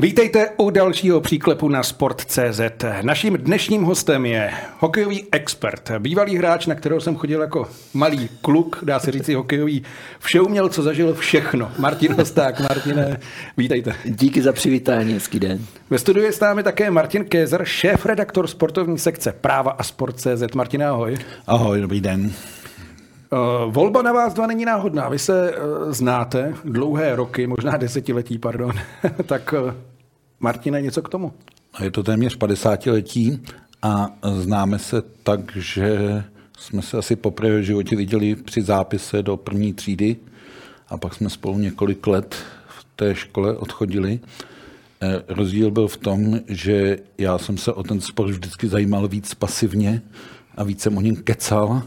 Vítejte u dalšího příklepu na Sport.cz. Naším dnešním hostem je hokejový expert, bývalý hráč, na kterého jsem chodil jako malý kluk, dá se říct hokejový všeuměl, co zažil všechno. Martin Hosták, Martine, vítejte. Díky za přivítání, hezký den. Ve studiu je s námi také Martin Kézer, šéf-redaktor sportovní sekce Práva a Sport.cz. Martin, ahoj. Ahoj, dobrý den. Uh, volba na vás dva není náhodná. Vy se uh, znáte dlouhé roky, možná desetiletí, pardon. tak uh, Martine, něco k tomu? Je to téměř 50 letí a známe se tak, že jsme se asi poprvé v životě viděli při zápise do první třídy a pak jsme spolu několik let v té škole odchodili. Rozdíl byl v tom, že já jsem se o ten sport vždycky zajímal víc pasivně a víc jsem o něm kecal,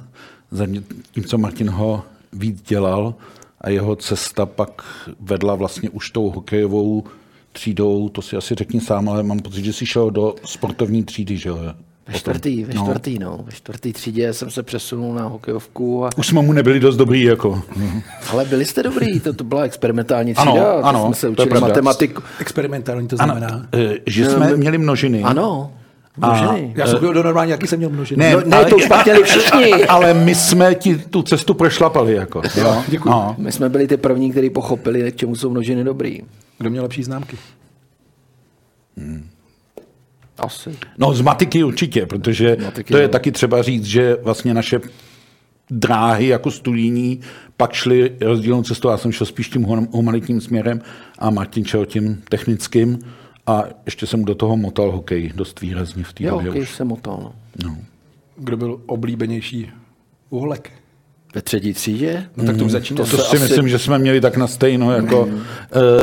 zatímco Martin ho víc dělal a jeho cesta pak vedla vlastně už tou hokejovou třídou, to si asi řekni sám, ale mám pocit, že jsi šel do sportovní třídy, že jo? Ve čtvrtý, ve čtvrtý, no. Ve čtvrtý třídě jsem se přesunul na hokejovku. A... Už jsme mu nebyli dost dobrý, jako. Ale byli jste dobrý, to, to byla experimentální třída. Ano, ano, jsme se učili matematiku. Experimentální to znamená? Ano, že jsme měli množiny. Ano, Množiny. Já jsem byl do normální, jaký jsem měl množiny. Ne, no, ne ale, to už pak měli všichni. Ale my jsme ti tu cestu prošlapali. Jako. Jo, děkuji. No. My jsme byli ty první, kteří pochopili, k čemu jsou množiny dobrý. Kdo měl lepší známky? Hmm. Asi. No z matiky určitě, protože matiky, to je no. taky třeba říct, že vlastně naše dráhy jako studijní pak šly rozdílnou cestou. Já jsem šel spíš tím humanitním směrem a Martin šel tím technickým. A ještě jsem do toho motal hokej dost výrazně v té době. hokej jsem motal. No. no. Kdo byl oblíbenější uhlek? Ve třetí třídě? No tak to už začíná. To, to si asi... myslím, že jsme měli tak na stejno. Jako, mm.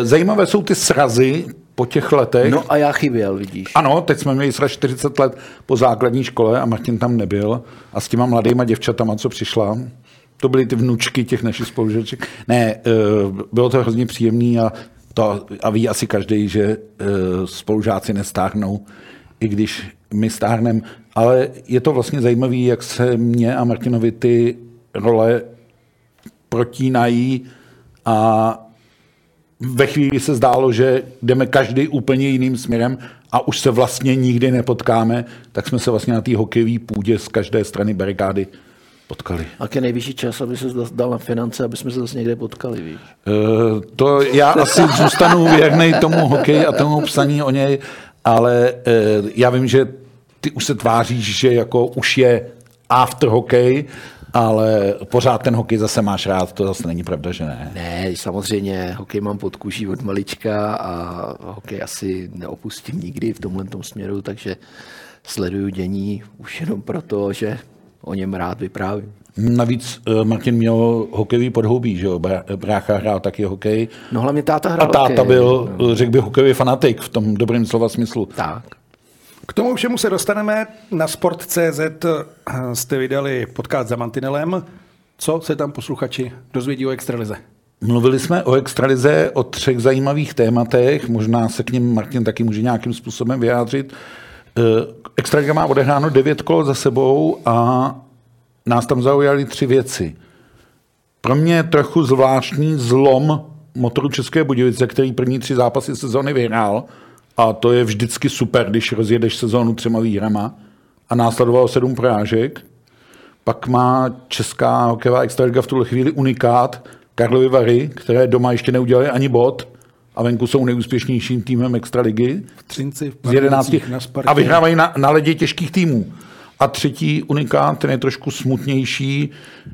Zajímavé jsou ty srazy po těch letech. No a já chyběl, vidíš. Ano, teď jsme měli sraz 40 let po základní škole a Martin tam nebyl. A s těma mladýma děvčatama, co přišla, to byly ty vnučky těch našich spolužeček. Ne, eh, bylo to hrozně příjemný a to, a ví asi každý, že uh, spolužáci nestáhnou, i když my stáhneme. Ale je to vlastně zajímavé, jak se mě a Martinovi ty role protínají a ve chvíli se zdálo, že jdeme každý úplně jiným směrem a už se vlastně nikdy nepotkáme, tak jsme se vlastně na té hokejové půdě z každé strany barikády potkali. A je nejvyšší čas, aby se dal na finance, aby jsme se zase někde potkali, víš? Uh, to já asi zůstanu věrný tomu hokeji a tomu psaní o něj, ale uh, já vím, že ty už se tváříš, že jako už je after hokej, ale pořád ten hokej zase máš rád, to zase není pravda, že ne? Ne, samozřejmě, hokej mám pod kůží od malička a hokej asi neopustím nikdy v tomhle směru, takže sleduju dění už jenom proto, že o něm rád vyprávím. Navíc uh, Martin měl hokejový podhoubí, že jo? Brácha hrál taky hokej. No hlavně táta hrál A táta hokej, byl, no. řekl bych, hokejový fanatik v tom dobrém slova smyslu. Tak. K tomu všemu se dostaneme. Na Sport.cz jste vydali podcast za Mantinelem. Co se tam posluchači dozvědí o extralize? Mluvili jsme o extralize, o třech zajímavých tématech. Možná se k ním Martin taky může nějakým způsobem vyjádřit. Eh, Extraliga má odehráno devět kol za sebou a nás tam zaujaly tři věci. Pro mě trochu zvláštní zlom motoru České Budějovice, který první tři zápasy sezóny vyhrál, a to je vždycky super, když rozjedeš sezónu třema výhrama a následovalo sedm porážek. Pak má česká hokejová extraliga v tuhle chvíli unikát Karlovy Vary, které doma ještě neudělali ani bod a venku jsou nejúspěšnějším týmem extraligy. V Třinci, v z 11 a vyhrávají na, na ledě těžkých týmů. A třetí unikát, ten je trošku smutnější,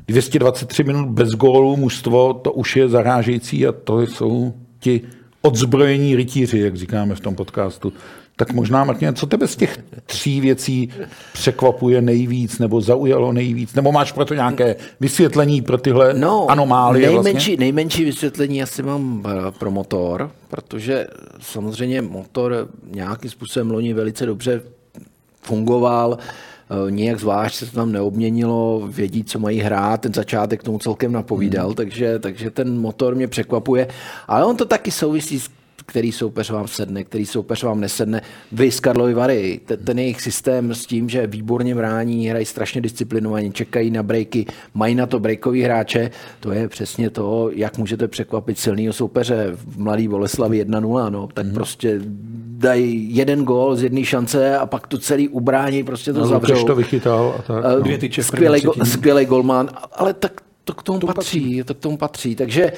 223 minut bez gólu, mužstvo, to už je zarážející a to jsou ti odzbrojení rytíři, jak říkáme v tom podcastu. Tak možná, Martin, co tebe z těch tří věcí překvapuje nejvíc, nebo zaujalo nejvíc, nebo máš pro to nějaké vysvětlení pro tyhle No, anomálie? nejmenší, Vlastně? nejmenší vysvětlení asi mám eh, pro motor, protože samozřejmě motor nějakým způsobem loni velice dobře fungoval, eh, nijak zvlášť se to tam neobměnilo, vědí, co mají hrát, ten začátek tomu celkem napovídal, Hmm. takže, takže ten motor mě překvapuje, ale on to taky souvisí s který soupeř vám sedne, který soupeř vám nesedne. Vy z Karlovy Vary, ten, ten jejich systém s tím, že výborně brání, hrají strašně disciplinovaně, čekají na breaky, mají na to breakový hráče, to je přesně to, jak můžete překvapit silného soupeře v Mladý Boleslavi 1-0, no, tak prostě dají jeden gól z jedné šance a pak to celý ubrání, prostě to No, zavřou. To vychytal a tak. Eh, No. Dvě tyče skvělý, go, skvělý golman, ale tak to k tomu patří, to k tomu patří. Takže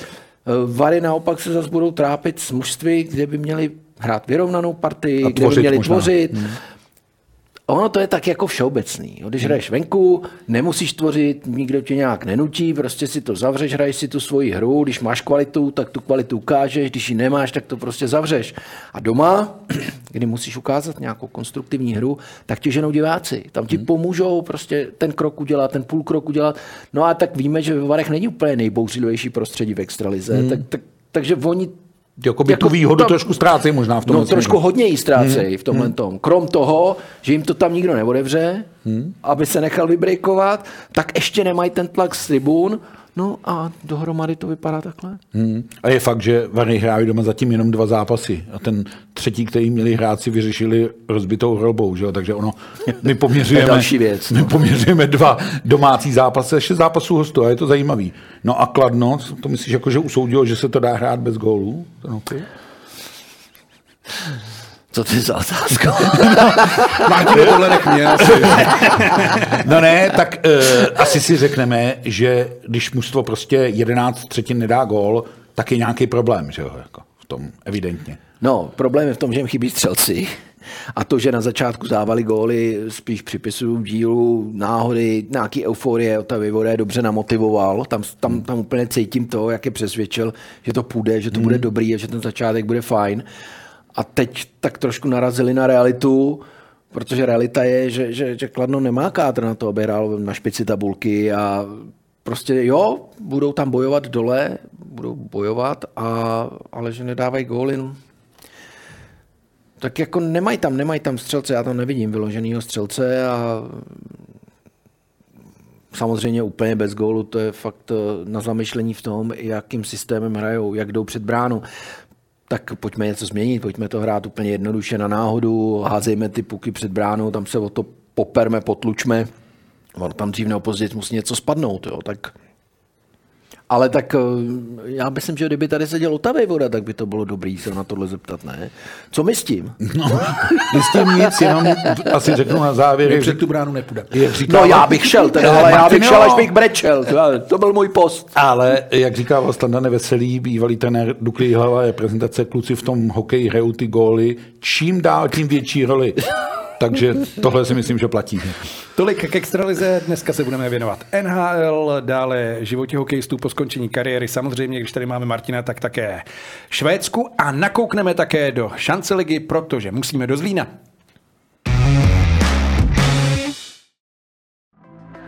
Vary naopak se zase budou trápit s mužství, kde by měli hrát vyrovnanou partii, kde by měli možná. tvořit. Hmm. Ono to je tak jako všeobecný. Když hraješ venku, nemusíš tvořit, nikdo tě nějak nenutí, prostě si to zavřeš, hraješ si tu svoji hru, když máš kvalitu, tak tu kvalitu ukážeš, když ji nemáš, tak to prostě zavřeš. A doma, kdy musíš ukázat nějakou konstruktivní hru, tak ti ženou diváci. Tam ti pomůžou prostě ten krok udělat, ten půl krok udělat. No a tak víme, že ve Varech není úplně nejbouřlivější prostředí v extralize, tak, tak, takže oni Jakoby jako tu výhodu tam- trošku ztrácejí možná v tom. No trošku hodně jí ztrácejí v tomhle tom. Krom toho, že jim to tam nikdo neodevře, aby se nechal vybrejkovat, tak ještě nemají ten tlak z tribun, no a dohromady to vypadá takhle. Hmm. A je fakt, že Vary hráli doma zatím jenom dva zápasy. A ten třetí, který měli hrát, si vyřešili rozbitou hrobou. Že? jo? Takže ono, my poměřujeme, další věc, my poměřujeme dva domácí zápasy a šest zápasů hostů a je to zajímavý. No a Kladno, to myslíš, jako, že usoudilo, že se to dá hrát bez gólů? Ten hokej? Co to je za otázka? Martin, tohle nech mě asi. No ne, tak uh, asi si řekneme, že když mužstvo prostě 11 třetin nedá gól, tak je nějaký problém, že jo, jako v tom, evidentně. No, problém je v tom, že jim chybí střelci. A to, že na začátku závali góly, spíš připisuju dílu, náhody, nějaký euforie, ta Vivode je dobře namotivoval. Tam, tam, tam úplně cítím to, jak je přesvědčil, že to půjde, že to bude dobrý a že ten začátek bude fajn. A teď tak trošku narazili na realitu, protože realita je, že, že, že Kladno nemá kádr na to, aby hrál na špici tabulky a prostě jo, budou tam bojovat dole, budou bojovat, a, ale že nedávají góly, no. tak jako nemají tam, nemají tam střelce, já tam nevidím vyloženýho střelce a samozřejmě úplně bez gólu, to je fakt eh, na zamyšlení v tom, jakým systémem hrajou, jak jdou před bránu. Tak pojďme něco změnit, pojďme to hrát úplně jednoduše na náhodu, házejme ty puky před bránou, tam se o to poperme, potlučme. Ono tam dřív nebo později musí něco spadnout, jo, tak ale tak eh, já myslím, že kdyby tady seděl Otavej voda, tak by to bylo dobrý se na tohle zeptat, ne? Co my s tím? No, jistým nic, jenom asi řeknu na závěr, My jak, před tu bránu nepůjde. No já bych šel, teda, ale já bych šel, až bych brečel. To- To byl můj post. Ale jak říká Standa Neveselý, bývalý trenér Dukly Hlava reprezentace, kluci v tom hokeji hrajou ty góly, čím dál tím větší roli. Takže tohle si myslím, že platí. Tolik k extralize, dneska se budeme věnovat NHL, dále životě hokejistů po skončení kariéry, samozřejmě, když tady máme Martina, tak také Švédsku a nakoukneme také do šance ligy, protože musíme do Zlína.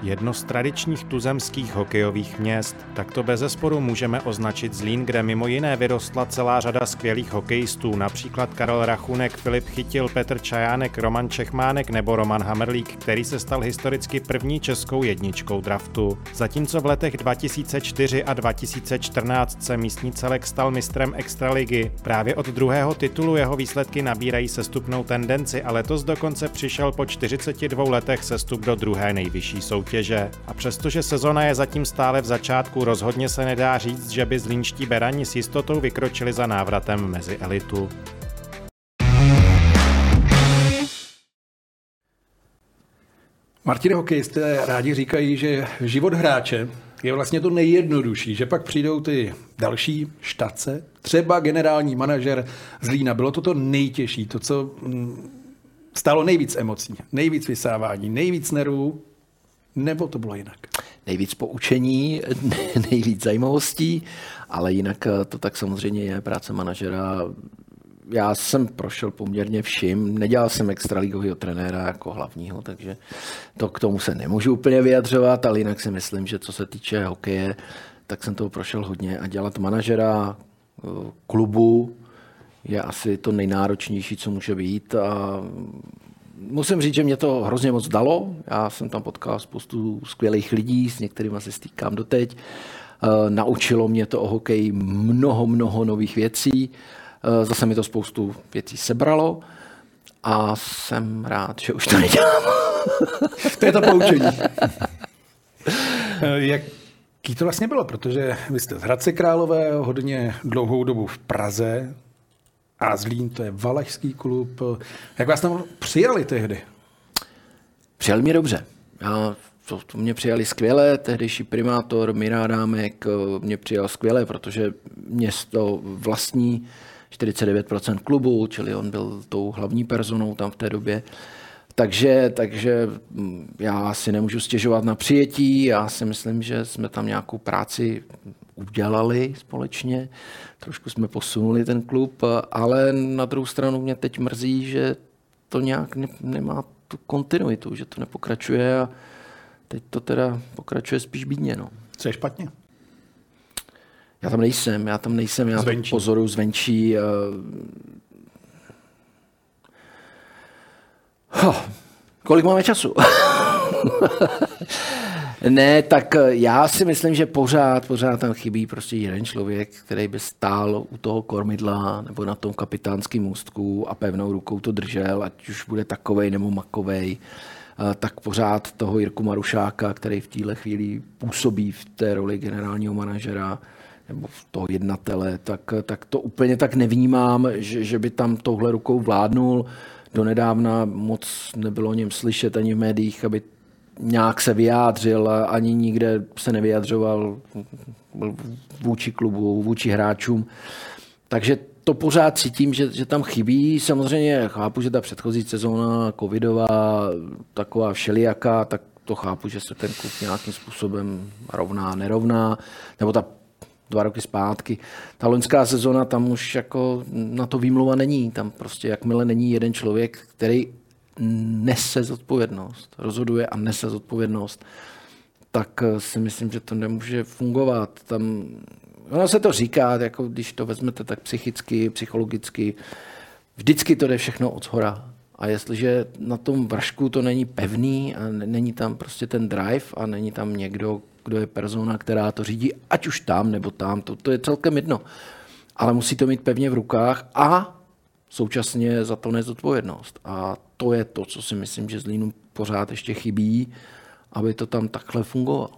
Jedno z tradičních tuzemských hokejových měst, tak to bez zesporu můžeme označit Zlín, kde mimo jiné vyrostla celá řada skvělých hokejistů, například Karel Rachunek, Filip Chytil, Petr Čajánek, Roman Čechmánek nebo Roman Hamrlík, který se stal historicky první českou jedničkou draftu. Zatímco v letech 2004 a 2014 se místní celek stal mistrem extraligy. Právě od druhého titulu jeho výsledky nabírají sestupnou tendenci a letos dokonce přišel po 42 letech sestup do druhé nejvyšší soutěže. A přestože sezona je zatím stále v začátku, rozhodně se nedá říct, že by zlínští berani s jistotou vykročili za návratem mezi elitu. Martin, hokejisté rádi říkají, že život hráče je vlastně to nejjednodušší, že pak přijdou ty další štace, třeba generální manažer z Lína. Bylo to to nejtěžší, to, co mm, stálo nejvíc emocí, nejvíc vysávání, nejvíc nervů, nebo to bylo jinak? Nejvíc poučení, nejvíc zajímavostí, ale jinak eh, to tak samozřejmě je práce manažera já jsem prošel poměrně vším. Nedělal jsem extraligového trenéra jako hlavního, takže to k tomu se nemůžu úplně vyjadřovat, ale jinak si myslím, že co se týče hokeje, tak jsem toho prošel hodně a dělat manažera eh, klubu je asi to nejnáročnější, co může být a musím říct, že mě to hrozně moc dalo. Já jsem tam potkal spoustu skvělých lidí, s některými se stýkám doteď. Eh, naučilo mě to o hokeji mnoho, mnoho nových věcí. Eh, zase mi to spoustu věcí sebralo a jsem rád, že už to nedělám. to je to poučení. Eh, jaký to vlastně bylo? Protože vy jste z Hradce Králové, hodně dlouhou dobu v Praze, a Zlín to je valašský klub. Jak vás tam přijali tehdy? Přijali mě dobře. Já, to, to mě přijali skvěle, tehdejší primátor Mirádámek mě přijal skvěle, protože město vlastní 49% klubu, čili on byl tou hlavní personou tam v té době. Takže, takže mm, já si nemůžu stěžovat na přijetí, já si myslím, že jsme tam nějakou práci udělali společně, trošku jsme posunuli ten klub, ale na druhou stranu mě teď mrzí, že to nějak ne, nemá tu kontinuitu, že to nepokračuje a teď to teda pokračuje spíš bídně. No. Co je špatně? Já tam nejsem, já tam nejsem, já zvenčí. to pozoruju zvenčí. Uh... kolik máme času? ne, tak já si myslím, že pořád, pořád tam chybí prostě jeden člověk, který by stál u toho kormidla nebo na tom kapitánském můstku a pevnou rukou to držel, ať už bude takovej nebo makovej tak pořád toho Jirku Marušáka, který v téhle chvíli působí v té roli generálního manažera, nebo toho jednatele, tak, tak to úplně tak nevnímám, že, že by tam touhle rukou vládnul. Donedávna moc nebylo o něm slyšet ani v médiích, aby nějak se vyjádřil, ani nikde se nevyjadřoval vůči klubu, vůči hráčům. Takže to pořád cítím, že, že tam chybí. Samozřejmě chápu, že ta předchozí sezóna covidová, taková všelijaká, tak to chápu, že se ten klub nějakým způsobem rovná, nerovná, nebo ta dva roky zpátky. Ta loňská sezona, tam už jako na to výmluva není. Tam prostě jakmile není jeden člověk, který nese zodpovědnost, rozhoduje a nese zodpovědnost, tak si myslím, že to nemůže fungovat. Tam, ono se to říká, jako když to vezmete tak psychicky, psychologicky, vždycky to jde všechno od zhora. A jestliže na tom vršku to není pevný a není tam prostě ten drive a není tam někdo, kdo je persona, která to řídí, ať už tam nebo tam, to, to je celkem jedno. Ale musí to mít pevně v rukách a současně za to nezodpovědnost. A to je to, co si myslím, že Zlínu pořád ještě chybí, aby to tam takhle fungovalo.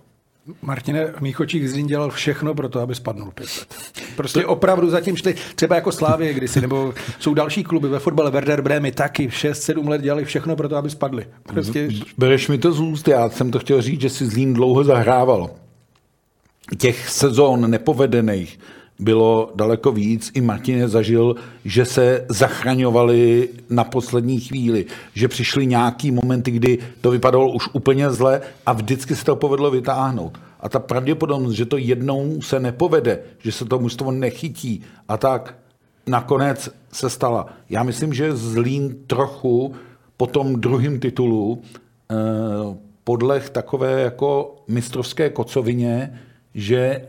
Martine, v mých očích Zlín dělal všechno pro to, aby spadnul pět let. Prostě opravdu zatím šli, třeba jako Slávě kdysi, nebo jsou další kluby ve fotbale, Werder Brémy taky 6-7 let dělali všechno pro to, aby spadli. Prostě... Bereš mi to z úst, já jsem to chtěl říct, že si Zlín dlouho zahrával. Těch sezón nepovedených bylo daleko víc. I Martin zažil, že se zachraňovali na poslední chvíli, že přišly nějaký momenty, kdy to vypadalo už úplně zle a vždycky se to povedlo vytáhnout. A ta pravděpodobnost, že to jednou se nepovede, že se to mužstvo nechytí a tak nakonec se stala. Já myslím, že Zlín trochu po tom druhém titulu eh, podleh takové jako mistrovské kocovině, že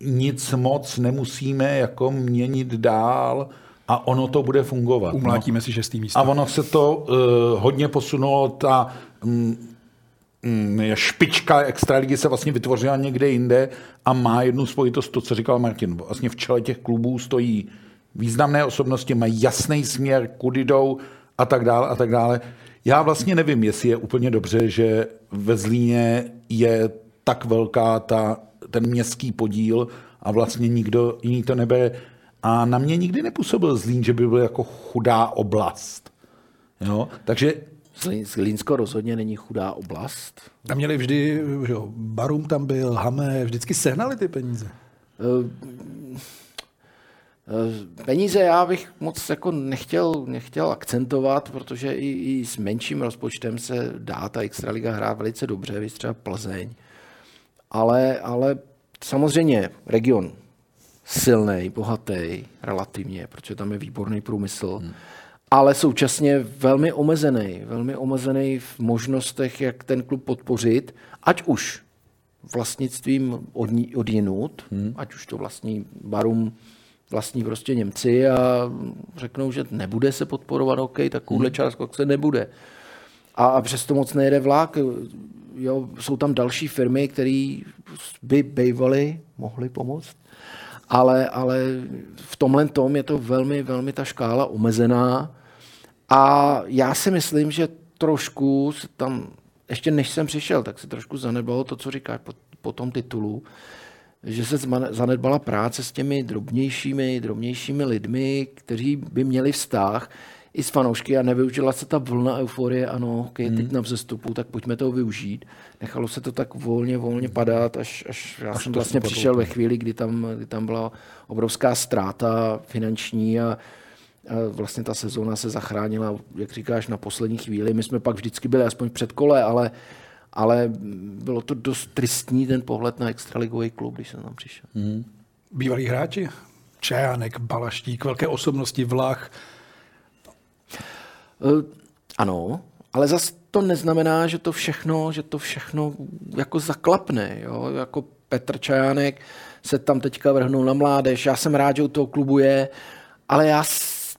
nic moc nemusíme jako měnit dál a ono to bude fungovat. Umlátíme no. si šestý místo. A ono se to uh, hodně posunulo, ta um, um, špička extraligy se vlastně vytvořila někde jinde a má jednu spojitost, to, co říkal Martin. Vlastně v čele těch klubů stojí významné osobnosti, mají jasný směr, kudy jdou a tak dále a tak dále. Já vlastně nevím, jestli je úplně dobře, že ve Zlíně je tak velká ta ten městský podíl a vlastně nikdo jiný to nebere. A na mě nikdy nepůsobil Zlín, že by byl jako chudá oblast. Jo? Takže Zlínsko rozhodně není chudá oblast. Tam měli vždy, že jo, Barum tam byl, Hamé, vždycky sehnali ty peníze. Uh, Peníze já bych moc jako nechtěl, nechtěl akcentovat, protože i, i s menším rozpočtem se dá ta Extraliga hrát velice dobře, vy třeba Plzeň ale, ale samozřejmě region silný, bohatý, relativně, protože tam je výborný průmysl, hmm. ale současně velmi omezený, velmi omezený v možnostech, jak ten klub podpořit, ať už vlastnictvím od, od jinut, hmm. ať už to vlastní Barum, vlastní prostě Němci a řeknou, že nebude se podporovat hokej, takovouhle hmm. část se nebude. A, a přesto moc nejede vlak. Jo, jsou tam další firmy, které by bývaly, mohly pomoct, ale, ale v tomhle tom je to velmi, velmi ta škála omezená. A já si myslím, že trošku se tam, ještě než jsem přišel, tak se trošku zanedbalo to, co říkáš po, po tom titulu, že se zanedbala práce s těmi drobnějšími, drobnějšími lidmi, kteří by měli vztah i s fanoušky a nevyužila se ta vlna euforie, ano, okay, hmm. teď na vzestupu, tak pojďme toho využít. Nechalo se to tak volně, volně padat, až, až já až jsem vlastně přišel ve chvíli, kdy tam, kdy tam byla obrovská ztráta finanční a, a vlastně ta sezóna se zachránila, jak říkáš, na poslední chvíli. My jsme pak vždycky byli aspoň před kole, ale ale bylo to dost tristní ten pohled na extraligový klub, když jsem tam přišel. Hmm. Bývalí hráči? Čajánek, Balaštík, velké osobnosti, Vlach. Uh, ano, ale zase to neznamená, že to všechno, že to všechno jako zaklapne. Jo? Jako Petr Čajánek se tam teďka vrhnul na mládež. Já jsem rád, že u toho klubu je, ale já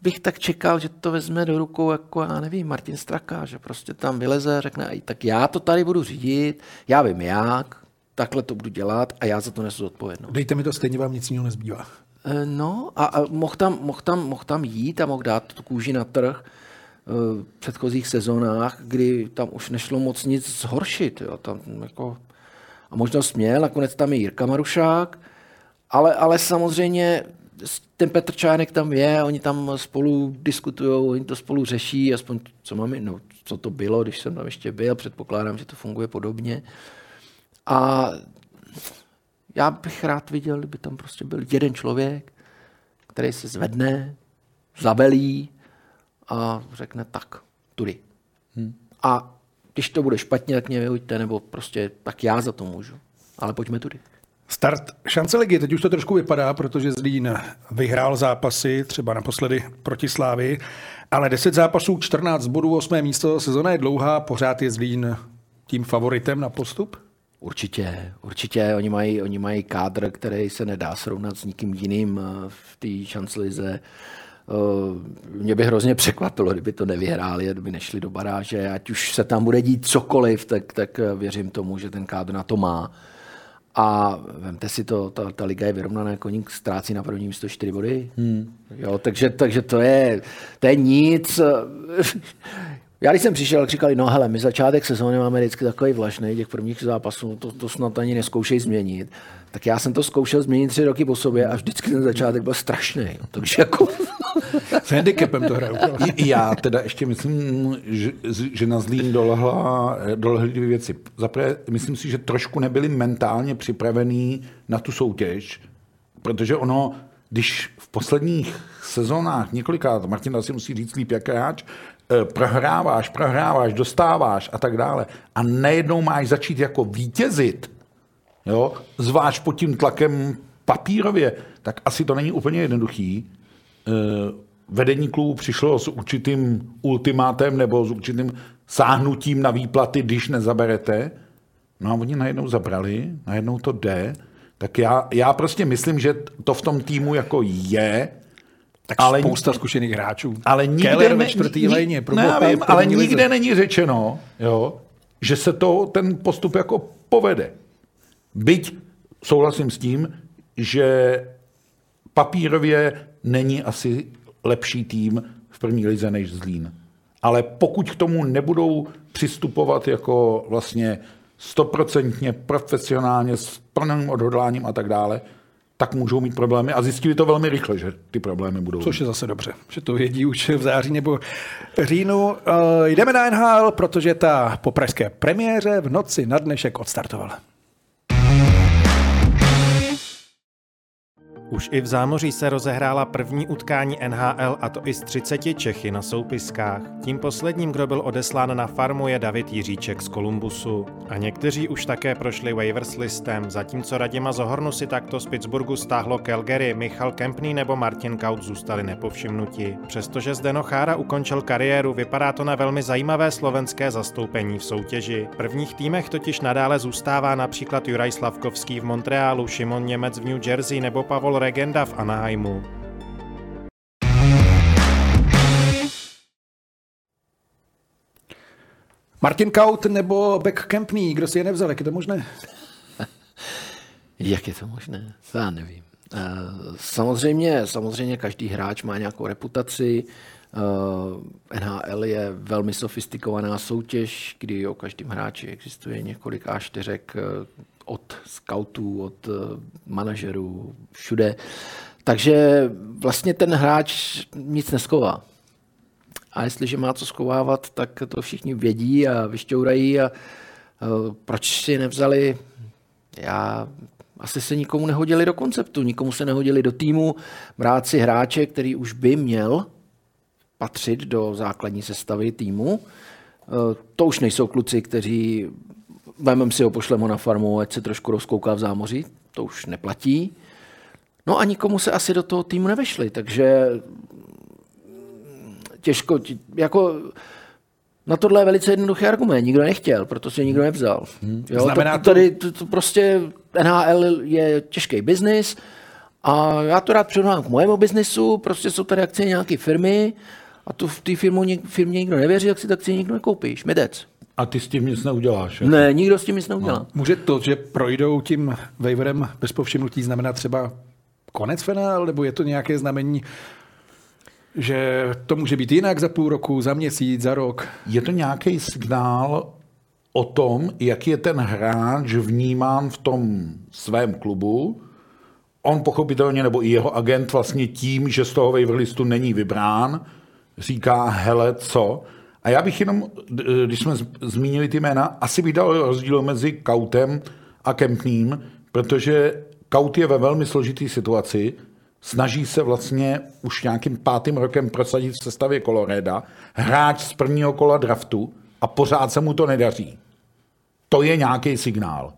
bych tak čekal, že to vezme do rukou jako, já nevím, Martin Straka, že prostě tam vyleze, řekne, tak já to tady budu řídit, já vím jak, takhle to budu dělat a já za to nesu odpovědnost. Dejte mi to, stejně vám nic jiného nezbývá. Eh, no a, a mohl, tam, mohl, tam, mohl tam jít a mohl dát tu kůži na trh eh, předchozích sezónách, kdy tam už nešlo moc nic zhoršit. Jo. Tam jako, a možnost měl, nakonec tam je Jirka Marušák, ale, ale samozřejmě ten Petr Čánek tam je, oni tam spolu diskutují, oni to spolu řeší, aspoň co máme, no, co to bylo, když jsem tam ještě byl, předpokládám, že to funguje podobně. A já bych rád viděl, kdyby tam prostě byl jeden člověk, který se zvedne, zabelí a řekne tak, tudy. Hmm. A když to bude špatně, tak mě vyhoďte, nebo prostě tak já za to můžu. Ale pojďme tudy. Start šance ligy, teď už to trošku vypadá, protože Zlín vyhrál zápasy, třeba naposledy proti Slávy, ale 10 zápasů, 14 bodů, 8 místo, sezona je dlouhá, pořád je Zlín tím favoritem na postup? Určitě, určitě. Oni mají, oni mají kádr, který se nedá srovnat s nikým jiným eh, v té šanclize. Mě by hrozně překvapilo, kdyby to nevyhráli, kdyby nešli do baráže. Ať už se tam bude dít cokoliv, tak, tak věřím tomu, že ten kádr na to má. A vemte si to, ta, ta liga je vyrovnaná, koník ztrácí na první místo 4 body. Hmm. Jo, takže, takže to, je, to je nic. Já když jsem přišel, říkali, no hele, my začátek sezóny máme vždycky takový vlažný, těch prvních zápasů, to, to snad ani neskoušej změnit. Tak já jsem to zkoušel změnit tři roky po sobě a vždycky ten začátek byl strašný. Takže jako... S handicapem to hraju. Já teda ještě myslím, že, že na Zlín dolehla, dolehly dvě věci. Zaprvé, myslím si, že trošku nebyli mentálně připravený na tu soutěž, protože ono, když v posledních sezónách několikrát, Martin asi musí říct líp jak hráč, prohráváš, prohráváš, dostáváš a tak dále a najednou máš začít jako vítězit, jo, zvlášť pod tím tlakem papírově, tak asi to není úplně jednoduchý. Eh, vedení klubu přišlo s určitým ultimátem nebo s určitým sáhnutím na výplaty, když nezaberete. No a oni najednou zabrali, najednou to jde. Tak já, já prostě myslím, že to v tom týmu jako je, tak ale spousta zkušených hráčů. Ale nikde, Keller ve čtvrtý ne, léně, ne, vím, ale nikde lize. není řečeno, jo, že se to ten postup jako povede. Byť souhlasím s tím, že papírově není asi lepší tým v první lize než Zlín. Ale pokud k tomu nebudou přistupovat jako vlastně stoprocentně profesionálně, s plným odhodláním a tak dále, tak můžou mít problémy a zjistili to velmi rychle, že ty problémy budou. Což je zase dobře, že to vědí už v září nebo říjnu. Uh, jdeme na NHL, protože ta po pražské premiéře v noci na dnešek odstartovala. Už i v zámoří se rozehrála první utkání NHL a to i z 30 Čechy na soupiskách. Tím posledním, kdo byl odeslán na farmu, je David Jiříček z Kolumbusu. A někteří už také prošli waivers listem, zatímco Radima Zohornu si takto z Pittsburghu stáhlo Calgary, Michal Kempný nebo Martin Kaut zůstali nepovšimnuti. Přestože Zdeno Chára ukončil kariéru, vypadá to na velmi zajímavé slovenské zastoupení v soutěži. V prvních týmech totiž nadále zůstává například Juraj Slavkovský v Montrealu, Šimon Němec v New Jersey nebo Pavol Regenda v Anaheimu. Martin Kaut nebo Beck Kempný, kdo si je nevzal, jak je to možné? Jak je to možné? Já nevím. Eh, samozřejmě, samozřejmě každý hráč má nějakou reputaci. Eh, NHL je velmi sofistikovaná soutěž, kdy o každém hráči existuje několik A4 od scoutů, od eh, manažerů, všude. Takže vlastně ten hráč nic nesková. A jestliže má co skovávat, tak to všichni vědí a vyšťourají. A, a eh, proč si nevzali? Já asi se nikomu nehodili do konceptu, nikomu se nehodili do týmu brát si hráče, který už by měl patřit do základní sestavy týmu. Eh, to už nejsou kluci, kteří vemem si ho, pošleme na farmu, ať se trošku rozkouká v zámoří, to už neplatí. No a nikomu se asi do toho týmu nevešli, takže těžko, jako na tohle je velice jednoduchý argument. Nikdo nechtěl, proto si nikdo nevzal. Hmm. Jo, Znamená to, tady to, to prostě NHL je těžký biznis a já to rád předávám k mojemu biznisu, prostě jsou tady akcie nějaké firmy a tu v té firmě nikdo nevěří, jak si tak si nikdo nekoupí. Šmidec. A ty s tím nic neuděláš? Jako? Ne, nikdo s tím nic neudělá. No. Může to, že projdou tím waiverem bez povšimnutí, znamená třeba konec finál, nebo je to nějaké znamení, že to může být jinak za půl roku, za měsíc, za rok? Je to nějaký signál o tom, jak je ten hráč vnímán v tom svém klubu. On pochopitelně, nebo i jeho agent vlastně tím, že z toho waiver listu není vybrán, říká, hele, co? A já bych jenom, když jsme zmínili ty jména, asi bych dal rozdíl mezi Kautem a Kempným, protože Kaut je ve velmi složitý situaci, snaží se vlastně už nějakým pátým rokem prosadit v sestavě Coloreda, hráč z prvního kola draftu a pořád se mu to nedaří. To je nějaký signál.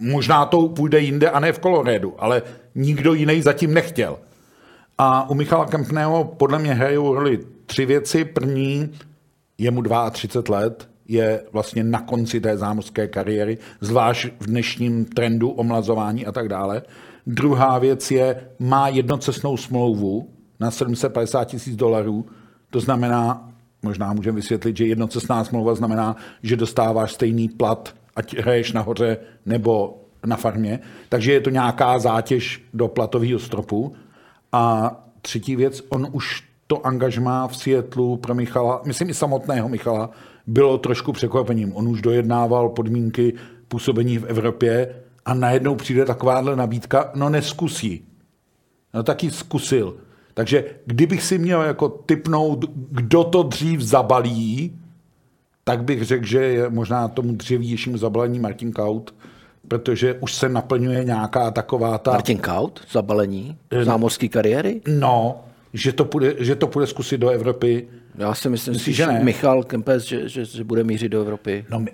Možná to půjde jinde a ne v Coloredu, ale nikdo jiný zatím nechtěl. A u Michala Kempného podle mě hrajou roli tři věci. První, je mu 32 let, je vlastně na konci té zámořské kariéry, zvlášť v dnešním trendu omlazování a tak dále. Druhá věc je, má jednocestnou smlouvu na 750 tisíc dolarů, to znamená, možná můžeme vysvětlit, že jednocestná smlouva znamená, že dostáváš stejný plat, ať hraješ nahoře nebo na farmě, takže je to nějaká zátěž do platového stropu. A třetí věc, on už to angažmá v Světlu pro Michala, myslím i samotného Michala, bylo trošku překvapením. On už dojednával podmínky působení v Evropě a najednou přijde takováhle nabídka, no neskusí. No taky zkusil. Takže kdybych si měl jako typnout, kdo to dřív zabalí, tak bych řekl, že je možná tomu dřívějšímu zabalení Martin Kaut, protože už se naplňuje nějaká taková ta... Martin Kaut? Zabalení? Eh, zámořské kariéry? No, že to, půjde, že to půjde zkusit do Evropy. Já si myslím, Myslíš, že ne? Michal Kempes, že, že, že bude mířit do Evropy. No,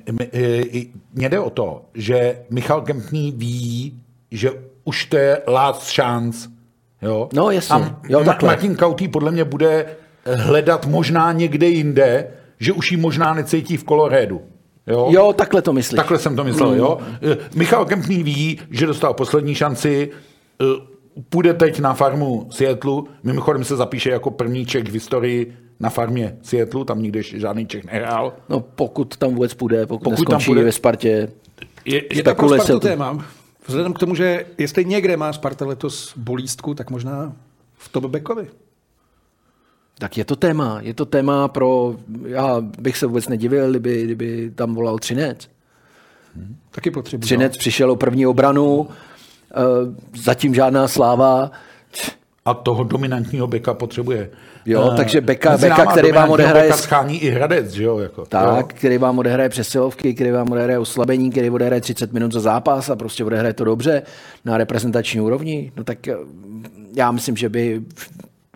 mně jde o to, že Michal Kempný ví, že už to je last chance. Jo? No jasně. A jo, takhle. Martin Kautý podle mě bude hledat možná někde jinde, že už ji možná necítí v Kolorédu. Jo? jo, takhle to myslíš. Takhle jsem to myslel, mm. jo. Michal Kempný ví, že dostal poslední šanci, půjde teď na farmu Seattleu, mimochodem se zapíše jako první Čech v historii na farmě Seattleu, tam nikdy žádný Čech nehrál. No pokud tam vůbec půjde, pokud, pokud tam půjde, ve Spartě. Je, je to pro Spartu téma. Vzhledem k tomu, že jestli někde má Sparta letos bolístku, tak možná v Top Beckovi. Tak je to téma. Je to téma pro... Já bych se vůbec nedivil, kdyby, kdyby tam volal Třinec. Hmm. Taky potřebuji. Třinec přišel o první obranu, Eh, zatím žádná sláva. a toho dominantního beka potřebuje. Jo, eh, takže beka, beka který vám odehraje... Beka schání i Hradec, že jo? Jako, Tak, jo. který vám odehraje přesilovky, který vám odehraje oslabení, který odehraje 30 minut za zápas a prostě odehraje to dobře na reprezentační úrovni, no tak eh, já myslím, že by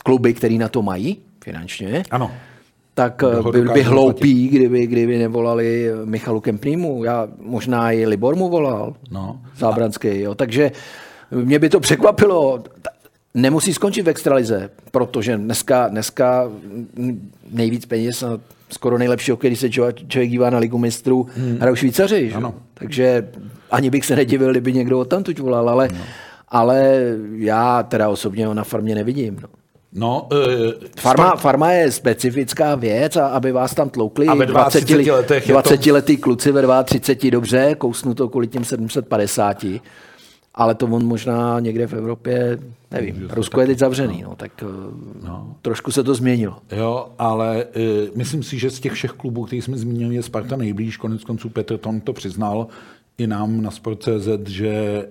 kluby, který na to mají finančně, Ano. Tak eh, by, by hloupí, kdyby, kdyby nevolali Michalu Kempnýmu. Já možná i Libor mu volal, No. Zábranský, jo. Takže mě by to překvapilo. Nemusí skončit v extralize, protože dneska, dneska nejvíc peněz a skoro nejlepší když se člověk, člověk dívá na ligu mistrů, hmm. hrajou Švýcaři. Že? Ano. Takže ani bych se nedivil, kdyby někdo odtamtud volal, ale, no. ale já teda osobně ho na farmě nevidím. No. No, uh, Farma, farma je specifická věc a aby vás tam tloukli A ve 32 letech je to- 20 letý kluci ve 32 dobře, kousnu to kvůli těm 750, ale to on možná někde v Evropě, nevím, Rusko je teď zavřený, no, tak no. trošku se to změnilo. Jo, ale uh, myslím si, že z těch všech klubů, který jsme zmínili, je Sparta nejblíž. Konec konců Petr Tom to přiznal i nám na Sport.cz, že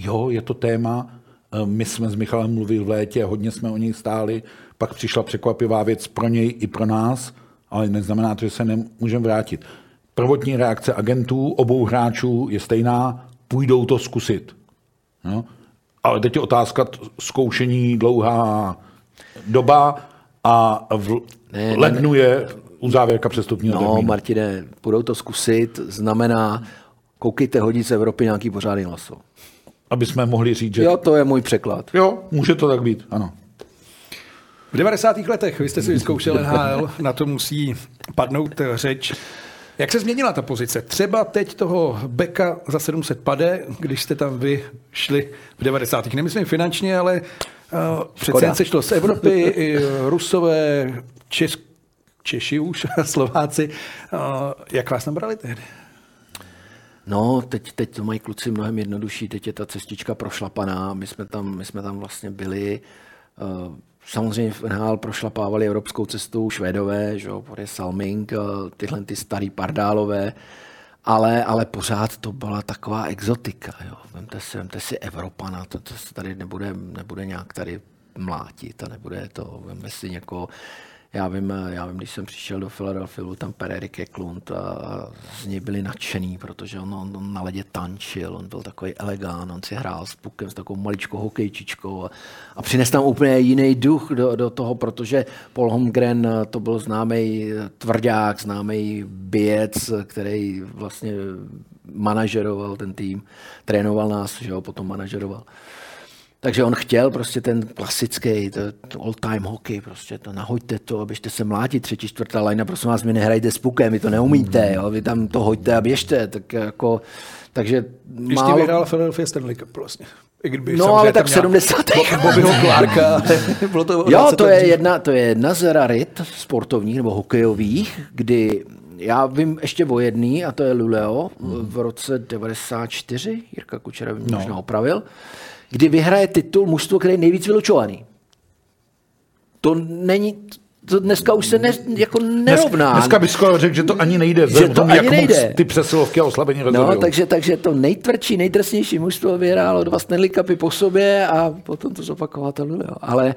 jo, je to téma. Eh, My jsme s Michalem mluvili v létě, hodně jsme o něj stáli, pak přišla překvapivá věc pro něj i pro nás, ale neznamená to, že se nemůžeme vrátit. Prvotní reakce agentů, obou hráčů je stejná, půjdou to zkusit. Jo? Ale teď je otázka zkoušení dlouhá doba a v Ne, ne, lednu je uzávěrka přestupního No, termínu. Martine, budou to zkusit, znamená, koukejte hodit z Evropy nějaký pořádný laso. Aby jsme mohli říct, že Jo, to je můj překlad. jo, může to tak být, ano. V 90. letech vy jste si vyzkoušel NHL, na to musí padnout řeč. Jak se změnila ta pozice? Třeba teď toho beka za 700 pade, když jste tam vy šli v 90. Nemyslím finančně, ale uh, přece jen se šlo z Evropy, i Rusové, Čes, Češi už, Slováci. Uh, jak vás nabrali tehdy? No, teď, teď to mají kluci mnohem jednodušší, teď je ta cestička prošlapaná, my jsme tam, my jsme tam vlastně byli, uh, samozřejmě v NHL prošlapávali evropskou cestou Švédové, že jo, Salming, uh, tyhle ty starý pardálové, ale, ale pořád to byla taková exotika, jo. Vemte si, vemte si Evropana, to, to se tady nebude, nebude nějak tady mlátit a nebude to, vemte si někoho, já vím, já vím, když jsem přišel do Philadelphia, byl tam Per Erik a z něj byli nadšený, protože on, on, on na ledě tančil, on byl takový elegán, on si hrál s pukem, s takovou maličkou hokejčičkou a, a přines tam úplně jiný duch do, do toho, protože Paul Holmgren to byl známý tvrdák, známý bijec, který vlastně manažeroval ten tým, trénoval nás, že jo, potom manažeroval. Takže on chtěl prostě ten klasický, to, to all-time hockey, prostě to nahoďte to, abyste se mlátili třetí, čtvrtá lajna, prosím vás, vy nehrajte s pukem, vy to neumíte, jo, vy tam to hoďte a běžte, tak jako, takže Když málo... vyhrál Philadelphia Stanley Cup vlastně. I kdyby No, ale tak v měl 70. Bo- Bobbyho Clarka, bylo to Jo, 20 to je, jedna, to je jedna z rarit sportovních nebo hokejových, kdy já vím ještě o jedný, a to je Luleo v roce 94, Jirka Kučera by mě no. možná opravil, kdy vyhraje titul mužstvo, který je nejvíc vylučovaný. To není, to dneska už se ne, jako nerovná. Dneska bych skoro řekl, že to ani nejde. Že to ani jak nejde. Ty přesilovky a oslabení rozhodují. No, takže, takže to nejtvrdší, nejtrestnější mužstvo vyhrálo dva Stanley Cupy po sobě a potom to zopakoval to Luleo. Ale,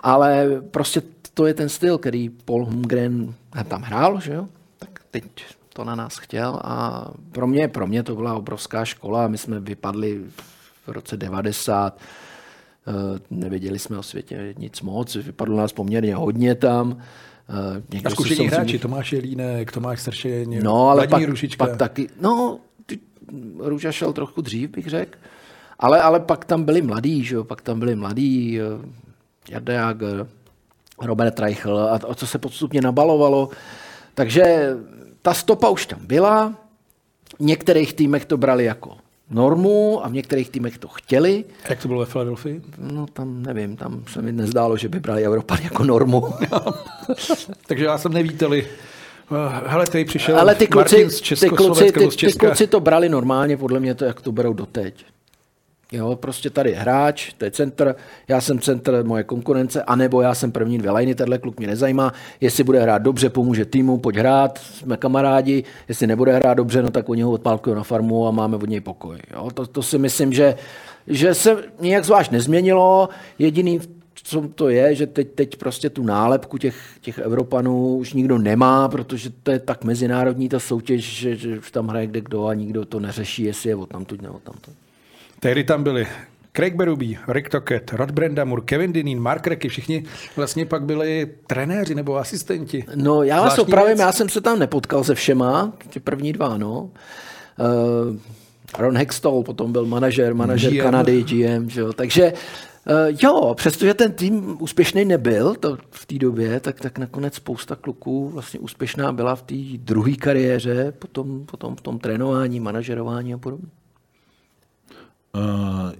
ale prostě to je ten styl, který Paul Holmgren tam hrál, že jo? Tak teď to na nás chtěl a pro mě, pro mě to byla obrovská škola. My jsme vypadli v roce 90, eh, nevěděli jsme o světě nic moc, vypadlo nás poměrně hodně tam. Eh, někdo A zkušení hráči, Tomáš Jelínek, Tomáš Sršeň, No, ale pak, Rušička. pak taky, no, ty, Růža šel trochu dřív, bych řekl, ale, ale pak tam byli mladí, že jo, pak tam byli mladí, eh, Jarda Jager, Robert Reichl a, a co se postupně nabalovalo. Takže ta stopa už tam byla, v některých týmech to brali jako normu a v některých týmech to chtěli. Jak to bylo ve Philadelphii? No tam nevím, tam se mi nezdálo, že by brali Evropany jako normu. Takže já jsem nevítali. Eh, Hele, tady přišel Ale ty kluci, Martin z ty, kluci, ty, ty kluci to brali normálně, podle mě to, jak to berou doteď. Jo, prostě tady je hráč, to je centr, já jsem centr moje konkurence, anebo já jsem první dvě lajny, tenhle kluk mě nezajímá, jestli bude hrát dobře, pomůže týmu, pojď hrát, jsme kamarádi, jestli nebude hrát dobře, no tak oni ho odpálkují na farmu a máme od něj pokoj. Jo, to, to si myslím, že, že se nějak zvlášť nezměnilo, jediný co to je, že teď, teď prostě tu nálepku těch, těch Evropanů už nikdo nemá, protože to je tak mezinárodní ta soutěž, že, že tam hraje kde kdo a nikdo to neřeší, jestli je od tamtud nebo tamtud. Tehdy tam byli Craig Berube, Rick Tocket, Rod Brandamur, Kevin Dineen, Mark Reky, všichni vlastně pak byli trenéři nebo asistenti. No já vás Zvláštní opravím, věc. já jsem se tam nepotkal se všema, ty první dva, no. Uh, Ron Hextall potom byl manažer, manažer GM. Kanady, GM, že jo. Takže uh, jo, přestože ten tým úspěšný nebyl to v té době, tak, tak nakonec spousta kluků vlastně úspěšná byla v té druhé kariéře, potom, potom v tom trénování, manažerování a podobně. Uh,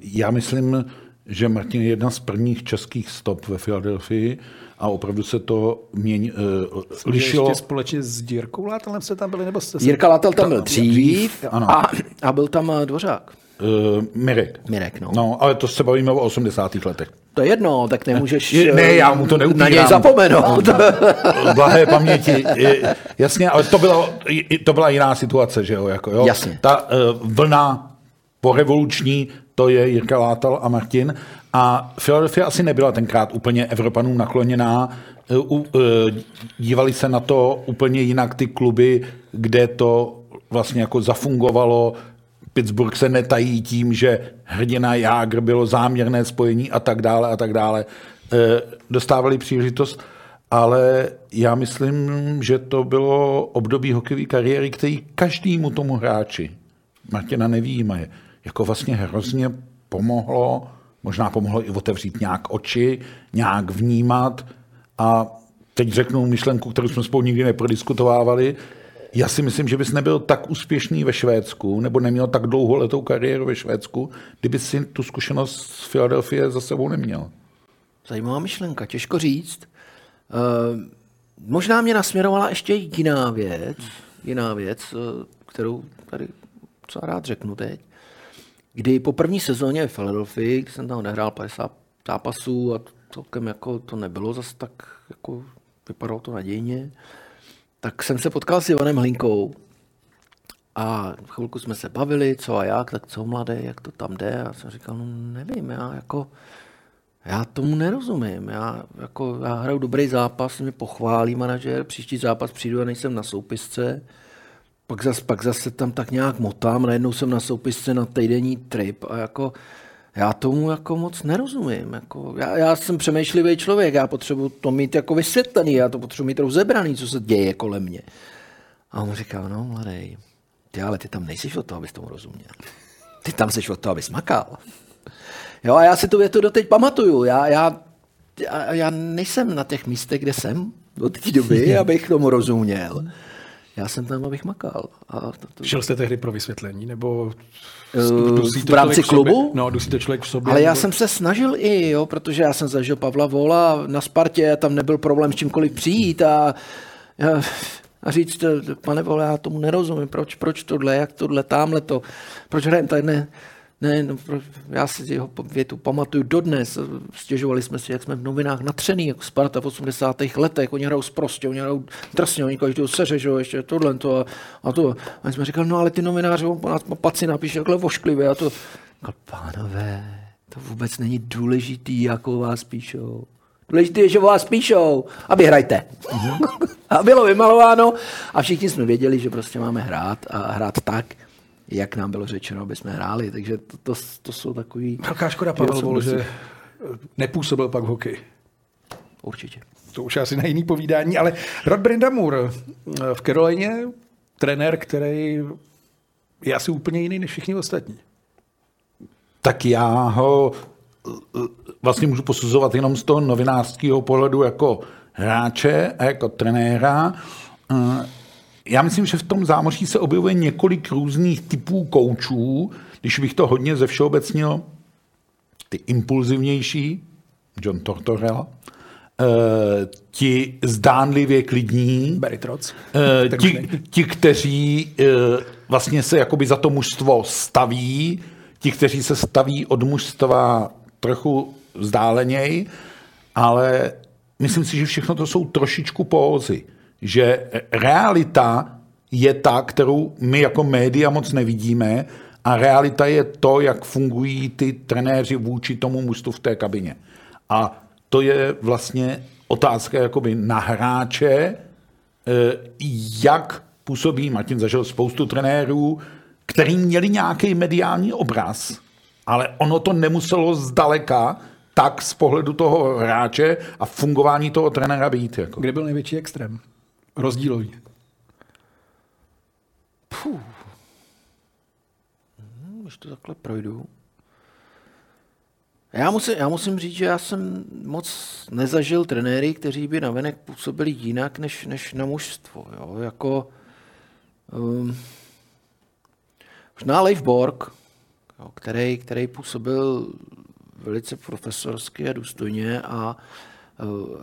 já myslím, že Martin je jedna z prvních českých stop ve Filadelfii a opravdu se to měň, uh, lišilo. Ještě společně s Dírkou Látelem se tam byli, nebo jste se... Jirka Latel tam byl dřív, dřív ano. a, a byl tam eh, Dvořák. Uh, Mirek. Mirek, no. No, ale to se bavíme o 80. letech. To je jedno, tak nemůžeš Je- ne, já mu to na neupírám. něj zapomenout. Blahé paměti. Je- Jasně, ale to, bylo, to byla jiná situace, že jo? Jako, jo? Jasně. Ta uh, vlna porevoluční, to je Jirka Látal a Martin. A Philadelphia asi nebyla tenkrát úplně Evropanům nakloněná. Uh, dívali se na to úplně jinak ty kluby, kde to vlastně jako zafungovalo. Pittsburgh se netají tím, že hrdina Jágr bylo záměrné spojení a tak dále a tak dále. Eh, Dostávali příležitost, ale já myslím, že to bylo období hokejové kariéry, který každému tomu hráči, Martina nevýjímaje, jako vlastně hrozně pomohlo, možná pomohlo i otevřít nějak oči, nějak vnímat a teď řeknu myšlenku, kterou jsme spolu nikdy neprodiskutovávali, já si myslím, že bys nebyl tak úspěšný ve Švédsku, nebo neměl tak dlouholetou kariéru ve Švédsku, kdyby si tu zkušenost z Filadelfie za sebou neměl. Zajímavá myšlenka, těžko říct. Uh, možná mě nasměrovala ještě jiná věc, jiná věc, eh, kterou tady co rád řeknu teď. Kdy po první sezóně v Philadelphia, kdy jsem tam odehrál 50 zápasů a celkem jako to nebylo zas tak, jako vypadalo to nadějně, tak jsem se potkal s Ivanem Hlinkou a chvilku jsme se bavili, co a jak, tak co mladé, jak to tam jde. A jsem říkal, no nevím, já jako, já tomu nerozumím. Já, jako, já hraju dobrý zápas, mě pochválí manažer, příští zápas přijdu a nejsem na soupisce. Pak zase, pak zase tam tak nějak motám, najednou jsem na soupisce na týdenní trip a jako, já tomu jako moc nerozumím. Jako, já, já, jsem přemýšlivý člověk, já potřebuji to mít jako vysvětlený, já to potřebuji mít rozebraný, co se děje kolem mě. A on říkal, no mladý, ty ale ty tam nejsiš od toho, abys tomu rozuměl. Ty tam jsi od toho, abys makal. Jo, a já si tu větu doteď pamatuju. Já, já, já, já nejsem na těch místech, kde jsem od té doby, abych tomu rozuměl. Já jsem tam, abych makal. A to, to, Šel jste tehdy pro vysvětlení, nebo Eh, dusí to v rámci v sobě? klubu? No, dusí to člověk v sobě. Ale já nebo- jsem se snažil i, jo, protože já jsem zažil Pavla Vola na Spartě, tam nebyl problém s čímkoliv přijít a, a, a říct, pane Vole, já tomu nerozumím, proč, proč tohle, jak tohle, tamhle to, proč hrajem tady, ne, ne, no, já si jeho větu pamatuju dodnes, stěžovali jsme si, jak jsme v novinách natřený, jako Sparta v 80. letech, oni hrajou prostě, oni hrajou drsně, oni každého seře, že jo, ještě tohle to a, a to. A my jsme říkali, no ale ty novináři, on po nás paci napíše takhle vošklivě a to. Říkal, pánové, to vůbec není důležitý, jako vás píšou. Důležité je, že vás píšou a vy hrajte. a bylo vymalováno a všichni jsme věděli, že prostě máme hrát a hrát tak, jak nám bylo řečeno, aby jsme hráli. Takže to, to, to jsou takový... Velká škoda, Pavel Vol, že nepůsobil pak v hokeji. Určitě. To už asi na jiný povídání, ale Rod Brindamur eh, v Carolině, trenér, který je asi úplně jiný než všichni ostatní. tak já ho eh, vlastně můžu posuzovat jenom z toho novinářského pohledu jako hráče a jako trenéra. Já myslím, že v tom zámoří se objevuje několik různých typů koučů, když bych to hodně ze všeobecnil, ty impulzivnější, John Tortorella, eh, ti zdánlivě klidní, Barry Trotz. Eh, už ti, ti, kteří eh, vlastně se jakoby za to mužstvo staví, ti, kteří se staví od mužstva trochu vzdáleněji, ale myslím si, že všechno to jsou trošičku pózy. Že realita je ta, kterou my jako média moc nevidíme a realita je to, jak fungují ty trenéři vůči tomu mužstvu v té kabině. A to je vlastně otázka jakoby na hráče, eh, jak působí, Martin zažil spoustu trenérů, který měli nějaký mediální obraz, ale ono to nemuselo zdaleka tak z pohledu toho hráče a fungování toho trenéra být. Jako. Kde byl největší extrém? Rozdílový. Puh. Hmm, Když to takhle projdu. Já musím, já musím říct, že já jsem moc nezažil trenéry, kteří by navenek působili jinak než, než na mužstvo. Jo? Jako, um, možná Leif Borg, jo, který, který působil velice profesorsky a důstojně a